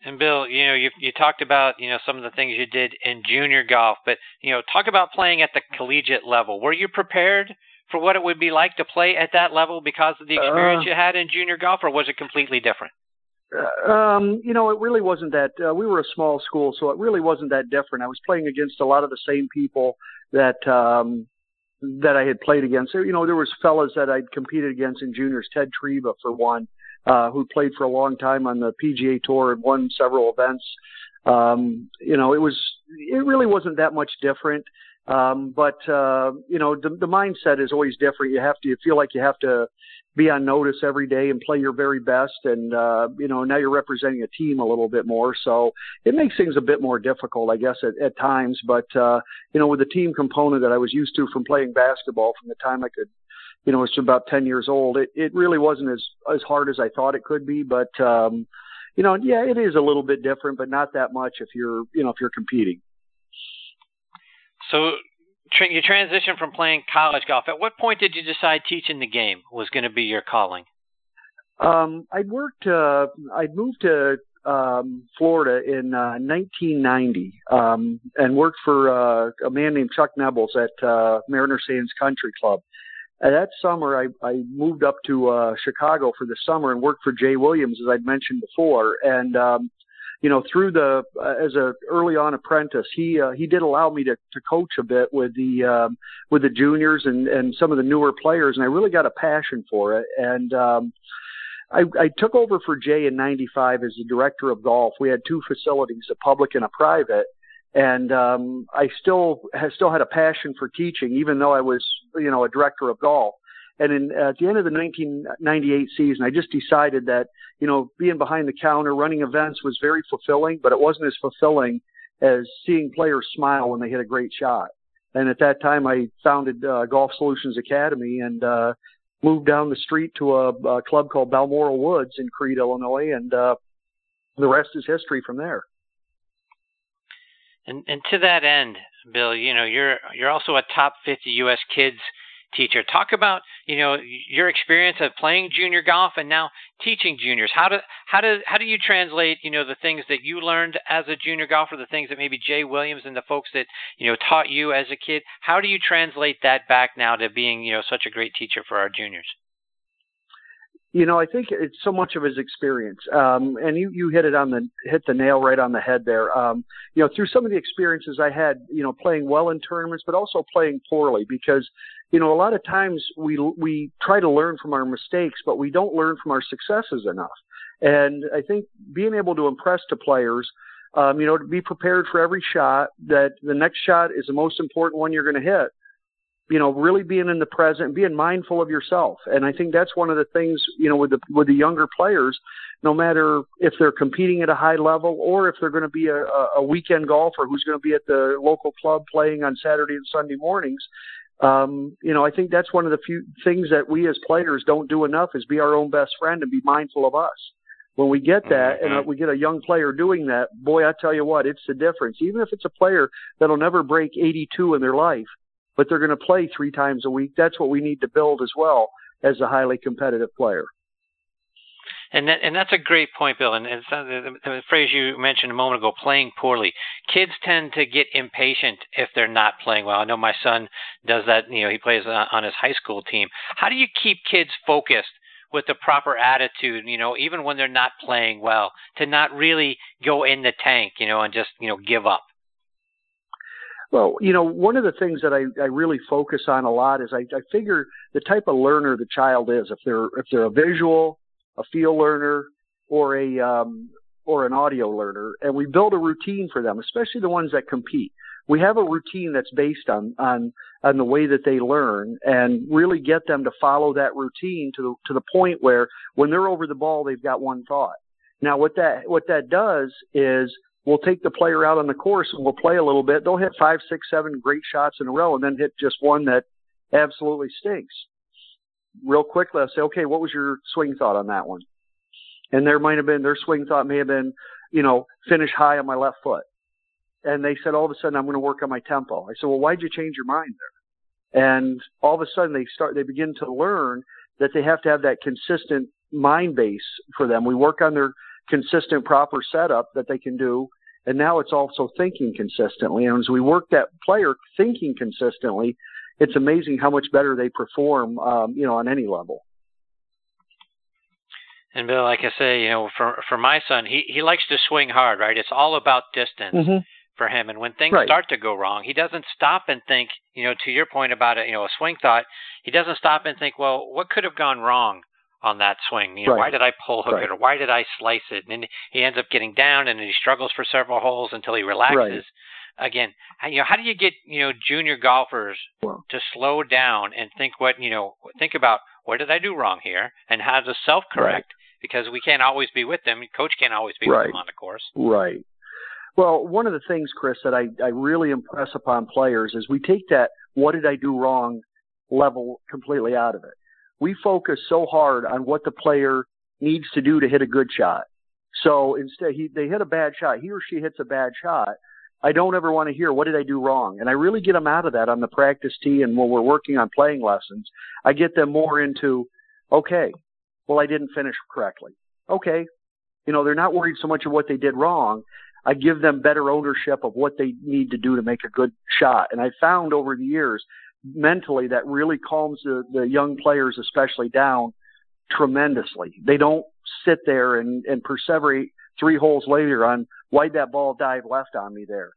And Bill, you know, you you talked about you know some of the things you did in junior golf, but you know, talk about playing at the collegiate level. Were you prepared for what it would be like to play at that level because of the experience uh, you had in junior golf, or was it completely different? Uh, um, you know, it really wasn't that. Uh, we were a small school, so it really wasn't that different. I was playing against a lot of the same people that um, that I had played against. You know, there was fellas that I'd competed against in juniors. Ted Tryba, for one, uh, who played for a long time on the PGA Tour and won several events. Um, you know, it was it really wasn't that much different. Um, but uh, you know, the, the mindset is always different. You have to you feel like you have to be on notice every day and play your very best. And uh, you know, now you're representing a team a little bit more, so it makes things a bit more difficult, I guess, at, at times. But uh, you know, with the team component that I was used to from playing basketball from the time I could you know, it's about 10 years old. It, it really wasn't as, as hard as I thought it could be, but, um, you know, yeah, it is a little bit different, but not that much if you're, you know, if you're competing. So tra- you transitioned from playing college golf. At what point did you decide teaching the game was going to be your calling? Um, I'd worked, uh, I'd moved to, um, Florida in, uh, 1990, um, and worked for, uh, a man named Chuck Nebels at, uh, Mariner Sands Country Club. And that summer, I, I moved up to uh, Chicago for the summer and worked for Jay Williams, as I'd mentioned before. And um, you know, through the uh, as a early on apprentice, he uh, he did allow me to to coach a bit with the um, with the juniors and and some of the newer players, and I really got a passion for it. And um, I, I took over for Jay in '95 as the director of golf. We had two facilities, a public and a private and um, I still has still had a passion for teaching, even though I was you know a director of golf. And in, at the end of the 1998 season, I just decided that you know being behind the counter, running events was very fulfilling, but it wasn't as fulfilling as seeing players smile when they hit a great shot. And at that time, I founded uh, Golf Solutions Academy and uh, moved down the street to a, a club called Balmoral Woods in Crete, Illinois, and uh, the rest is history from there. And and to that end, Bill, you know, you're you're also a top 50 US kids teacher. Talk about, you know, your experience of playing junior golf and now teaching juniors. How do how do how do you translate, you know, the things that you learned as a junior golfer, the things that maybe Jay Williams and the folks that, you know, taught you as a kid, how do you translate that back now to being, you know, such a great teacher for our juniors? You know, I think it's so much of his experience. Um, and you, you hit it on the, hit the nail right on the head there. Um, you know, through some of the experiences I had, you know, playing well in tournaments, but also playing poorly because, you know, a lot of times we, we try to learn from our mistakes, but we don't learn from our successes enough. And I think being able to impress to players, um, you know, to be prepared for every shot, that the next shot is the most important one you're going to hit you know, really being in the present, being mindful of yourself. And I think that's one of the things, you know, with the with the younger players, no matter if they're competing at a high level or if they're going to be a, a weekend golfer who's going to be at the local club playing on Saturday and Sunday mornings. Um, you know, I think that's one of the few things that we as players don't do enough is be our own best friend and be mindful of us. When we get that and mm-hmm. we get a young player doing that, boy, I tell you what, it's the difference. Even if it's a player that'll never break 82 in their life, but they're going to play three times a week. That's what we need to build as well as a highly competitive player. And that, and that's a great point, Bill. And it's, uh, the, the phrase you mentioned a moment ago, playing poorly. Kids tend to get impatient if they're not playing well. I know my son does that. You know, he plays on his high school team. How do you keep kids focused with the proper attitude? You know, even when they're not playing well, to not really go in the tank. You know, and just you know give up. Well, you know, one of the things that I, I really focus on a lot is I, I figure the type of learner the child is. If they're if they're a visual, a feel learner, or a um, or an audio learner, and we build a routine for them, especially the ones that compete. We have a routine that's based on on on the way that they learn, and really get them to follow that routine to the to the point where when they're over the ball, they've got one thought Now, what that what that does is we'll take the player out on the course and we'll play a little bit. They'll hit five, six, seven great shots in a row, and then hit just one that absolutely stinks. Real quickly, I'll say, okay, what was your swing thought on that one? And there might have been their swing thought may have been, you know, finish high on my left foot. And they said all of a sudden I'm going to work on my tempo. I said, well, why'd you change your mind there? And all of a sudden they start, they begin to learn that they have to have that consistent mind base for them. We work on their consistent, proper setup that they can do. And now it's also thinking consistently. And as we work that player thinking consistently, it's amazing how much better they perform, um, you know, on any level. And Bill, like I say, you know, for for my son, he he likes to swing hard, right? It's all about distance mm-hmm. for him. And when things right. start to go wrong, he doesn't stop and think, you know, to your point about it, you know, a swing thought. He doesn't stop and think, well, what could have gone wrong? On that swing. You know, right. why did I pull hook right. it or why did I slice it? And then he ends up getting down and he struggles for several holes until he relaxes. Right. Again, you know, how do you get you know junior golfers well, to slow down and think what you know think about what did I do wrong here and how to self correct because we can't always be with them. Coach can't always be with them on the course. Right. Well, one of the things, Chris, that I, I really impress upon players is we take that what did I do wrong level completely out of it we focus so hard on what the player needs to do to hit a good shot. So instead, he, they hit a bad shot. He or she hits a bad shot. I don't ever want to hear what did I do wrong, and I really get them out of that on the practice tee and when we're working on playing lessons. I get them more into, okay, well I didn't finish correctly. Okay, you know they're not worried so much of what they did wrong. I give them better ownership of what they need to do to make a good shot, and I found over the years mentally that really calms the, the young players especially down tremendously. They don't sit there and, and perseverate three holes later on why'd that ball dive left on me there.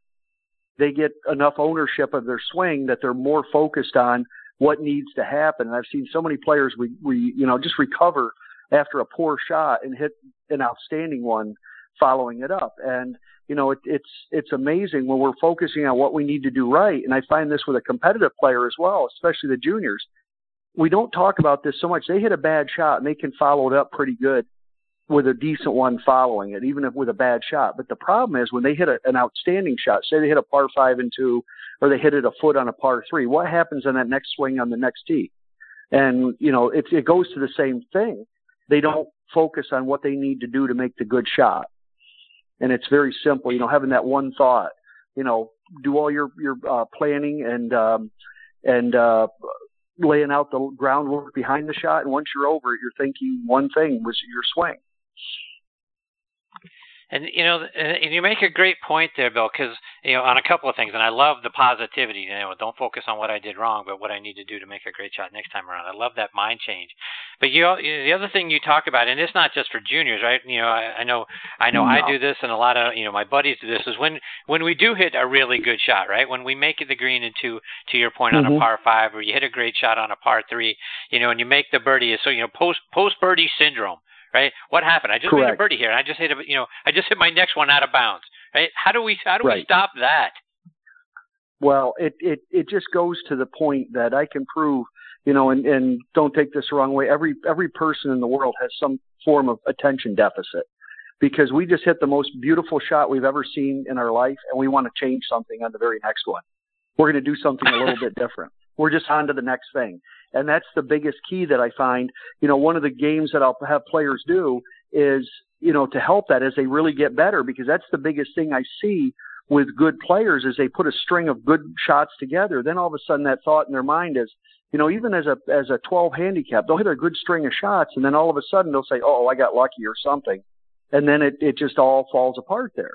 They get enough ownership of their swing that they're more focused on what needs to happen. And I've seen so many players we, we you know just recover after a poor shot and hit an outstanding one following it up. And you know, it, it's it's amazing when we're focusing on what we need to do right. And I find this with a competitive player as well, especially the juniors. We don't talk about this so much. They hit a bad shot and they can follow it up pretty good with a decent one following it, even if with a bad shot. But the problem is when they hit a, an outstanding shot, say they hit a par five and two, or they hit it a foot on a par three, what happens on that next swing on the next tee? And you know, it, it goes to the same thing. They don't focus on what they need to do to make the good shot and it's very simple. You know, having that one thought. You know, do all your your uh, planning and um, and uh, laying out the groundwork behind the shot. And once you're over it, you're thinking one thing was your swing. And you know, and you make a great point there, Bill, because you know on a couple of things, and I love the positivity. You know, don't focus on what I did wrong, but what I need to do to make a great shot next time around. I love that mind change. But you, the other thing you talk about, and it's not just for juniors, right? You know, I, I know, I know, no. I do this, and a lot of you know my buddies do this. Is when when we do hit a really good shot, right? When we make it the green into to your point mm-hmm. on a mm-hmm. par five, or you hit a great shot on a par three, you know, and you make the birdie. So you know, post post birdie syndrome right? What happened? I just Correct. made a birdie here. And I just hit a, you know, I just hit my next one out of bounds, right? How do we, how do right. we stop that? Well, it, it, it just goes to the point that I can prove, you know, and, and don't take this the wrong way. Every, every person in the world has some form of attention deficit because we just hit the most beautiful shot we've ever seen in our life and we want to change something on the very next one. We're going to do something a little bit different. We're just on to the next thing. And that's the biggest key that I find. You know, one of the games that I'll have players do is, you know, to help that as they really get better because that's the biggest thing I see with good players is they put a string of good shots together. Then all of a sudden that thought in their mind is, you know, even as a as a 12 handicap, they'll hit a good string of shots, and then all of a sudden they'll say, "Oh, I got lucky" or something, and then it it just all falls apart there.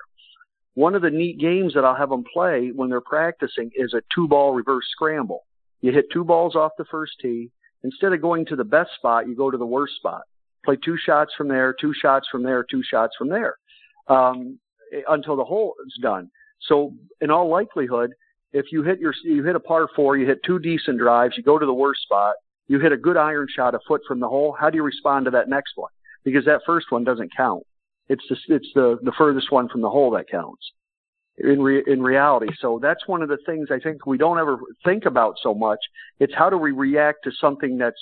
One of the neat games that I'll have them play when they're practicing is a two ball reverse scramble. You hit two balls off the first tee. Instead of going to the best spot, you go to the worst spot. Play two shots from there, two shots from there, two shots from there, um, until the hole is done. So, in all likelihood, if you hit your you hit a par four, you hit two decent drives, you go to the worst spot, you hit a good iron shot a foot from the hole. How do you respond to that next one? Because that first one doesn't count. It's the it's the the furthest one from the hole that counts in re- in reality. So that's one of the things I think we don't ever think about so much. It's how do we react to something that's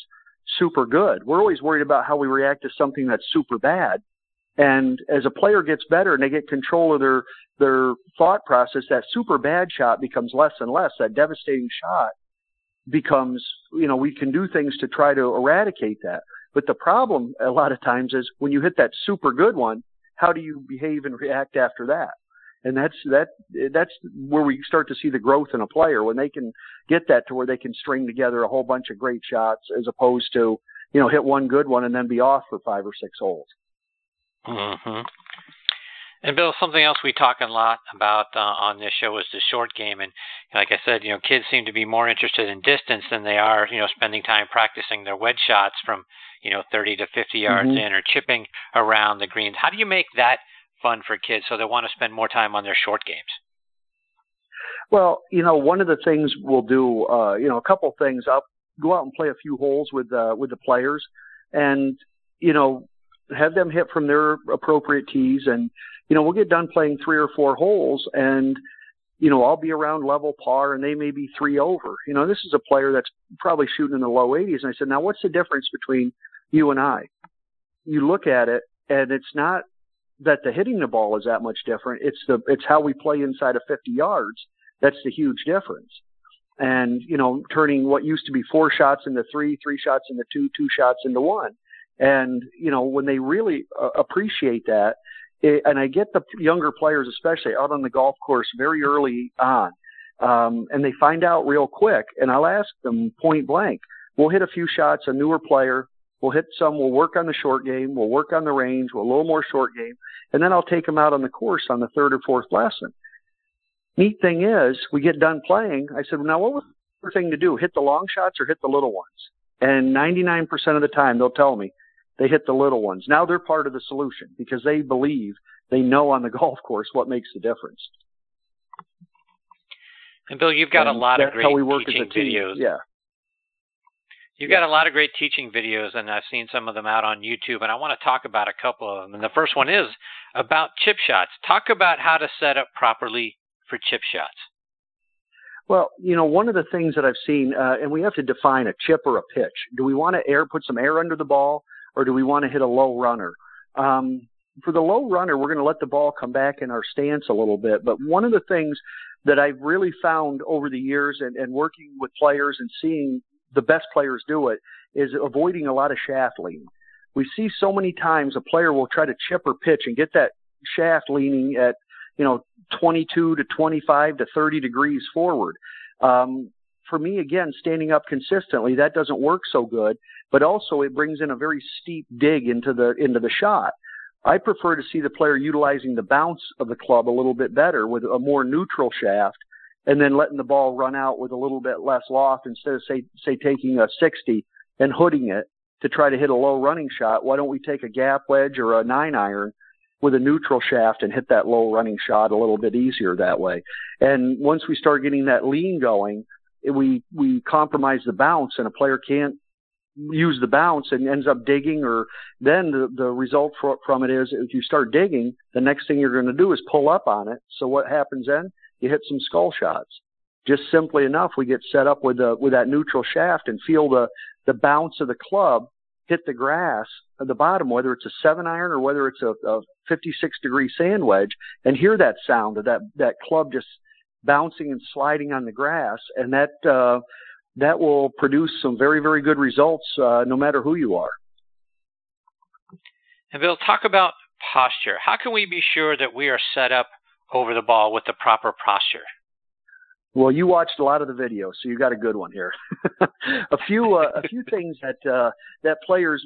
super good. We're always worried about how we react to something that's super bad. And as a player gets better and they get control of their their thought process, that super bad shot becomes less and less. That devastating shot becomes, you know, we can do things to try to eradicate that. But the problem a lot of times is when you hit that super good one, how do you behave and react after that? And that's that that's where we start to see the growth in a player when they can get that to where they can string together a whole bunch of great shots as opposed to, you know, hit one good one and then be off for five or six holes. Mm-hmm. And Bill, something else we talk a lot about uh, on this show is the short game, and like I said, you know, kids seem to be more interested in distance than they are, you know, spending time practicing their wedge shots from, you know, 30 to 50 yards mm-hmm. in or chipping around the greens. How do you make that fun for kids so they want to spend more time on their short games? Well, you know, one of the things we'll do, uh, you know, a couple things. I'll go out and play a few holes with uh, with the players, and you know, have them hit from their appropriate tees, and you know, we'll get done playing three or four holes, and you know, I'll be around level par, and they may be three over. You know, this is a player that's probably shooting in the low 80s, and I said, now what's the difference between you and I? You look at it, and it's not that the hitting the ball is that much different. It's the it's how we play inside of 50 yards. That's the huge difference. And you know, turning what used to be four shots into three, three shots into two, two shots into one. And you know, when they really uh, appreciate that, it, and I get the younger players, especially out on the golf course, very early on, um, and they find out real quick. And I'll ask them point blank. We'll hit a few shots. A newer player, We'll hit some. We'll work on the short game. We'll work on the range. We'll a little more short game, and then I'll take them out on the course on the third or fourth lesson. Neat thing is, we get done playing. I said, now what was the thing to do? Hit the long shots or hit the little ones? And 99% of the time, they'll tell me they hit the little ones. Now they're part of the solution because they believe they know on the golf course what makes the difference. And Bill, you've got and a lot of great teaching videos. Yeah. You've got a lot of great teaching videos, and I've seen some of them out on YouTube, and I want to talk about a couple of them. And the first one is about chip shots. Talk about how to set up properly for chip shots. Well, you know, one of the things that I've seen, uh, and we have to define a chip or a pitch. Do we want to air, put some air under the ball, or do we want to hit a low runner? Um, for the low runner, we're going to let the ball come back in our stance a little bit. But one of the things that I've really found over the years and, and working with players and seeing the best players do it is avoiding a lot of shaft lean. We see so many times a player will try to chip or pitch and get that shaft leaning at, you know, 22 to 25 to 30 degrees forward. Um, for me, again, standing up consistently, that doesn't work so good, but also it brings in a very steep dig into the, into the shot. I prefer to see the player utilizing the bounce of the club a little bit better with a more neutral shaft and then letting the ball run out with a little bit less loft instead of say say taking a 60 and hooding it to try to hit a low running shot. Why don't we take a gap wedge or a nine iron with a neutral shaft and hit that low running shot a little bit easier that way? And once we start getting that lean going, we we compromise the bounce and a player can't use the bounce and ends up digging or then the, the result for, from it is if you start digging the next thing you're going to do is pull up on it so what happens then you hit some skull shots. Just simply enough, we get set up with the with that neutral shaft and feel the the bounce of the club hit the grass at the bottom, whether it's a seven iron or whether it's a, a 56 degree sand wedge, and hear that sound of that that club just bouncing and sliding on the grass, and that uh, that will produce some very very good results, uh, no matter who you are. And Bill, talk about posture. How can we be sure that we are set up over the ball with the proper posture? Well, you watched a lot of the videos, so you got a good one here. a few uh, a few things that uh, that players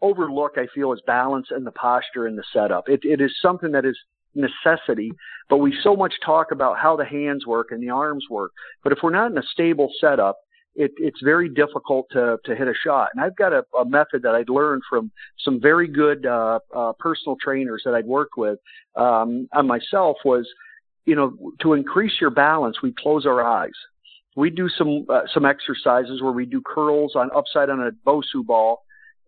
overlook, I feel, is balance and the posture and the setup. It, it is something that is necessity, but we so much talk about how the hands work and the arms work. But if we're not in a stable setup, it, it's very difficult to, to hit a shot. And I've got a, a method that I'd learned from some very good uh, uh, personal trainers that I'd worked with um, on myself was, you know, to increase your balance, we close our eyes. We do some uh, some exercises where we do curls on upside on a Bosu ball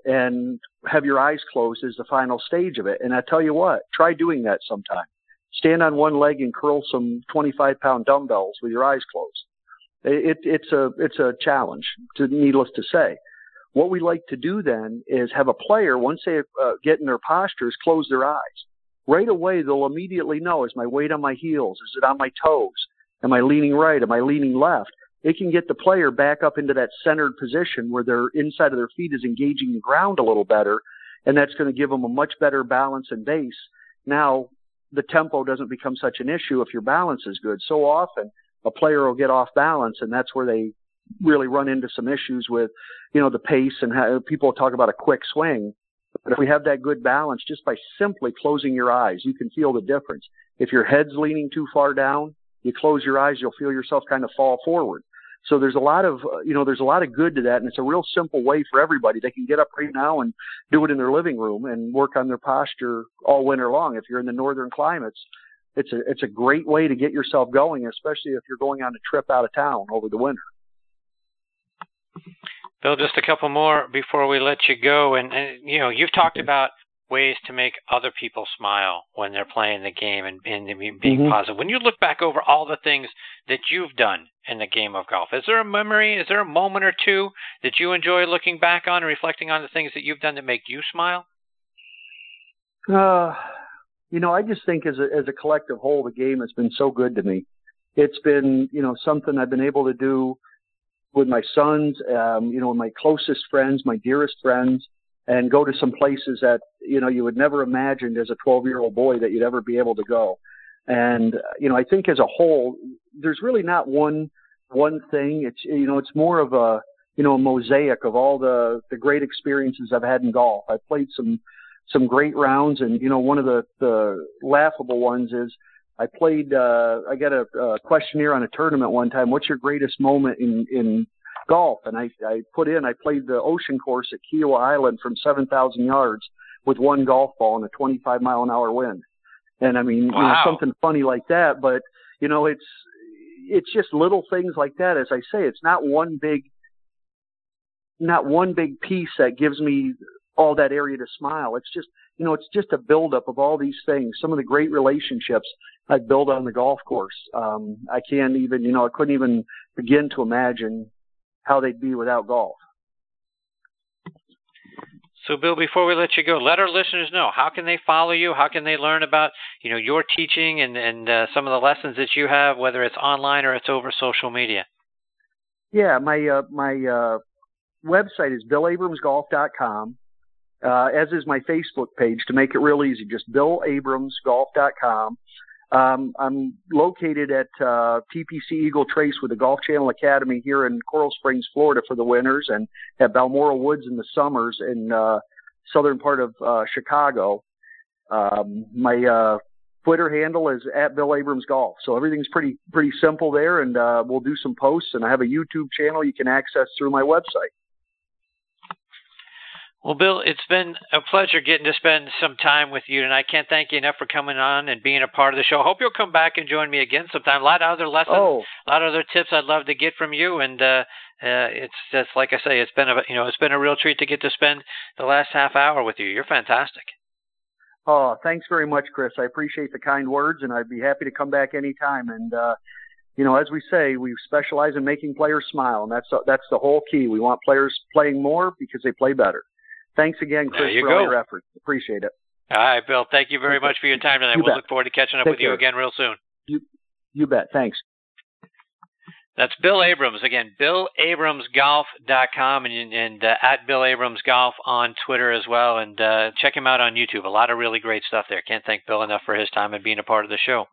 and have your eyes closed as the final stage of it. And I tell you what, try doing that sometime. Stand on one leg and curl some 25 pound dumbbells with your eyes closed it, it's a it's a challenge, to, needless to say. what we like to do then is have a player, once they uh, get in their postures, close their eyes. Right away, they'll immediately know, is my weight on my heels? Is it on my toes? Am I leaning right? Am I leaning left? It can get the player back up into that centered position where their inside of their feet is engaging the ground a little better. And that's going to give them a much better balance and base. Now, the tempo doesn't become such an issue if your balance is good. So often, a player will get off balance, and that's where they really run into some issues with, you know, the pace and how people talk about a quick swing. But if we have that good balance, just by simply closing your eyes, you can feel the difference. If your head's leaning too far down, you close your eyes, you'll feel yourself kind of fall forward. So there's a lot of, uh, you know, there's a lot of good to that, and it's a real simple way for everybody. They can get up right now and do it in their living room and work on their posture all winter long. If you're in the northern climates, it's a it's a great way to get yourself going, especially if you're going on a trip out of town over the winter. Bill, just a couple more before we let you go. And, and you know, you've talked about ways to make other people smile when they're playing the game and, and being mm-hmm. positive. When you look back over all the things that you've done in the game of golf, is there a memory, is there a moment or two that you enjoy looking back on and reflecting on the things that you've done that make you smile? Uh, you know, I just think as a, as a collective whole, the game has been so good to me. It's been, you know, something I've been able to do with my sons, um, you know, my closest friends, my dearest friends, and go to some places that, you know, you would never imagined as a 12 year old boy that you'd ever be able to go. And, you know, I think as a whole, there's really not one, one thing. It's, you know, it's more of a, you know, a mosaic of all the, the great experiences I've had in golf. I played some, some great rounds and, you know, one of the, the laughable ones is, I played. Uh, I got a, a questionnaire on a tournament one time. What's your greatest moment in in golf? And I I put in. I played the ocean course at Kiawah Island from 7,000 yards with one golf ball and a 25 mile an hour wind. And I mean, wow. you know, something funny like that. But you know, it's it's just little things like that. As I say, it's not one big not one big piece that gives me all that area to smile. It's just, you know, it's just a buildup of all these things. Some of the great relationships I built on the golf course. Um, I can't even, you know, I couldn't even begin to imagine how they'd be without golf. So, Bill, before we let you go, let our listeners know how can they follow you? How can they learn about you know your teaching and and uh, some of the lessons that you have, whether it's online or it's over social media? Yeah, my uh, my uh, website is billabramsgolf.com uh, as is my Facebook page to make it real easy. Just BillAbramsGolf.com. Um, I'm located at uh, TPC Eagle Trace with the Golf Channel Academy here in Coral Springs, Florida for the winters, and at Balmoral Woods in the summers in uh, southern part of uh, Chicago. Um, my uh, Twitter handle is at Bill Abrams Golf, so everything's pretty pretty simple there, and uh, we'll do some posts. And I have a YouTube channel you can access through my website. Well, Bill, it's been a pleasure getting to spend some time with you, and I can't thank you enough for coming on and being a part of the show. I hope you'll come back and join me again sometime. A lot of other lessons, oh. a lot of other tips I'd love to get from you, and uh, uh, it's just like I say, it's been a you know it's been a real treat to get to spend the last half hour with you. You're fantastic. Oh, thanks very much, Chris. I appreciate the kind words, and I'd be happy to come back anytime. And uh, you know, as we say, we specialize in making players smile, and that's that's the whole key. We want players playing more because they play better. Thanks again, Chris, for go. all your efforts. Appreciate it. All right, Bill. Thank you very much for your time tonight. You we'll bet. look forward to catching up Take with care. you again real soon. You, you bet. Thanks. That's Bill Abrams. Again, BillAbramsGolf.com and, and uh, at Bill Abrams Golf on Twitter as well. And uh, check him out on YouTube. A lot of really great stuff there. Can't thank Bill enough for his time and being a part of the show.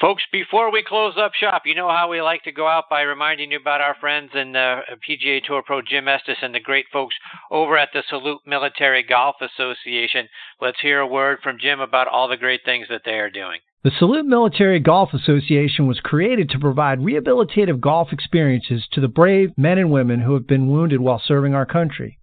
Folks, before we close up shop, you know how we like to go out by reminding you about our friends and uh, PGA Tour Pro Jim Estes and the great folks over at the Salute Military Golf Association. Let's hear a word from Jim about all the great things that they are doing. The Salute Military Golf Association was created to provide rehabilitative golf experiences to the brave men and women who have been wounded while serving our country.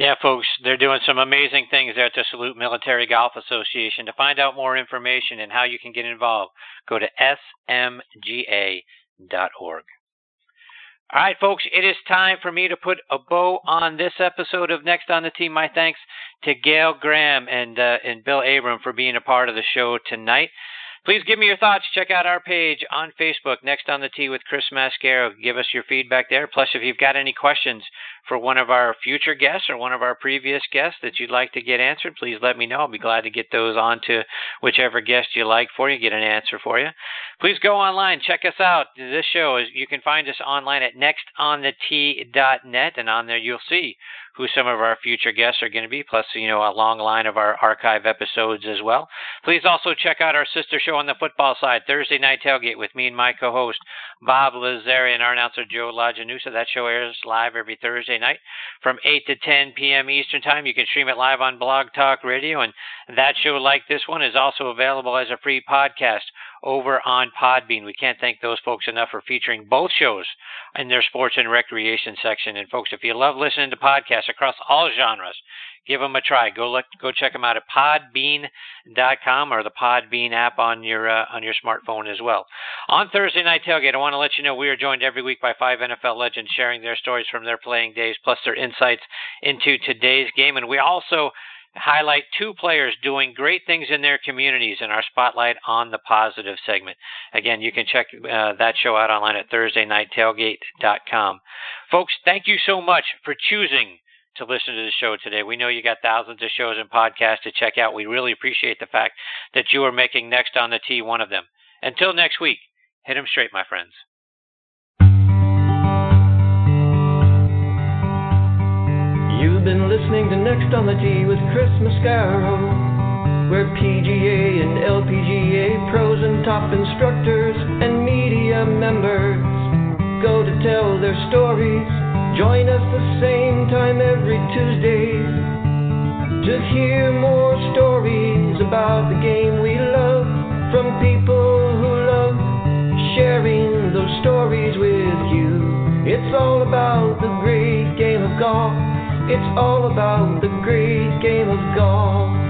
Yeah, folks, they're doing some amazing things there at the Salute Military Golf Association. To find out more information and how you can get involved, go to smga.org. All right, folks, it is time for me to put a bow on this episode of Next on the Tee. My thanks to Gail Graham and uh, and Bill Abram for being a part of the show tonight. Please give me your thoughts. Check out our page on Facebook, Next on the Tee with Chris Mascaro. Give us your feedback there. Plus, if you've got any questions for one of our future guests or one of our previous guests that you'd like to get answered, please let me know. I'll be glad to get those on to whichever guest you like for you, get an answer for you. Please go online, check us out. This show is you can find us online at nextonthetee.net, and on there you'll see who some of our future guests are going to be, plus, you know, a long line of our archive episodes as well. Please also check out our sister show on the football side, Thursday Night Tailgate, with me and my co host, Bob Lazari, and our announcer, Joe Lajanusa. That show airs live every Thursday night from 8 to 10 p.m. Eastern Time. You can stream it live on Blog Talk Radio, and that show, like this one, is also available as a free podcast over on Podbean. We can't thank those folks enough for featuring both shows in their sports and recreation section. And folks, if you love listening to podcasts across all genres, give them a try. Go look, go check them out at podbean.com or the Podbean app on your uh, on your smartphone as well. On Thursday night tailgate, I want to let you know we are joined every week by five NFL legends sharing their stories from their playing days, plus their insights into today's game, and we also highlight two players doing great things in their communities in our Spotlight on the Positive segment. Again, you can check uh, that show out online at ThursdayNightTailgate.com. Folks, thank you so much for choosing to listen to the show today. We know you got thousands of shows and podcasts to check out. We really appreciate the fact that you are making Next on the Tee one of them. Until next week, hit 'em straight, my friends. You've been listening to Next on the Tee with Chris Mascaro, where PGA and LPGA pros and top instructors and media members go to tell their stories. Join us the same time every Tuesday to hear more stories about the game we love from people who love sharing those stories with you. It's all about the great game of golf. It's all about the great game of golf.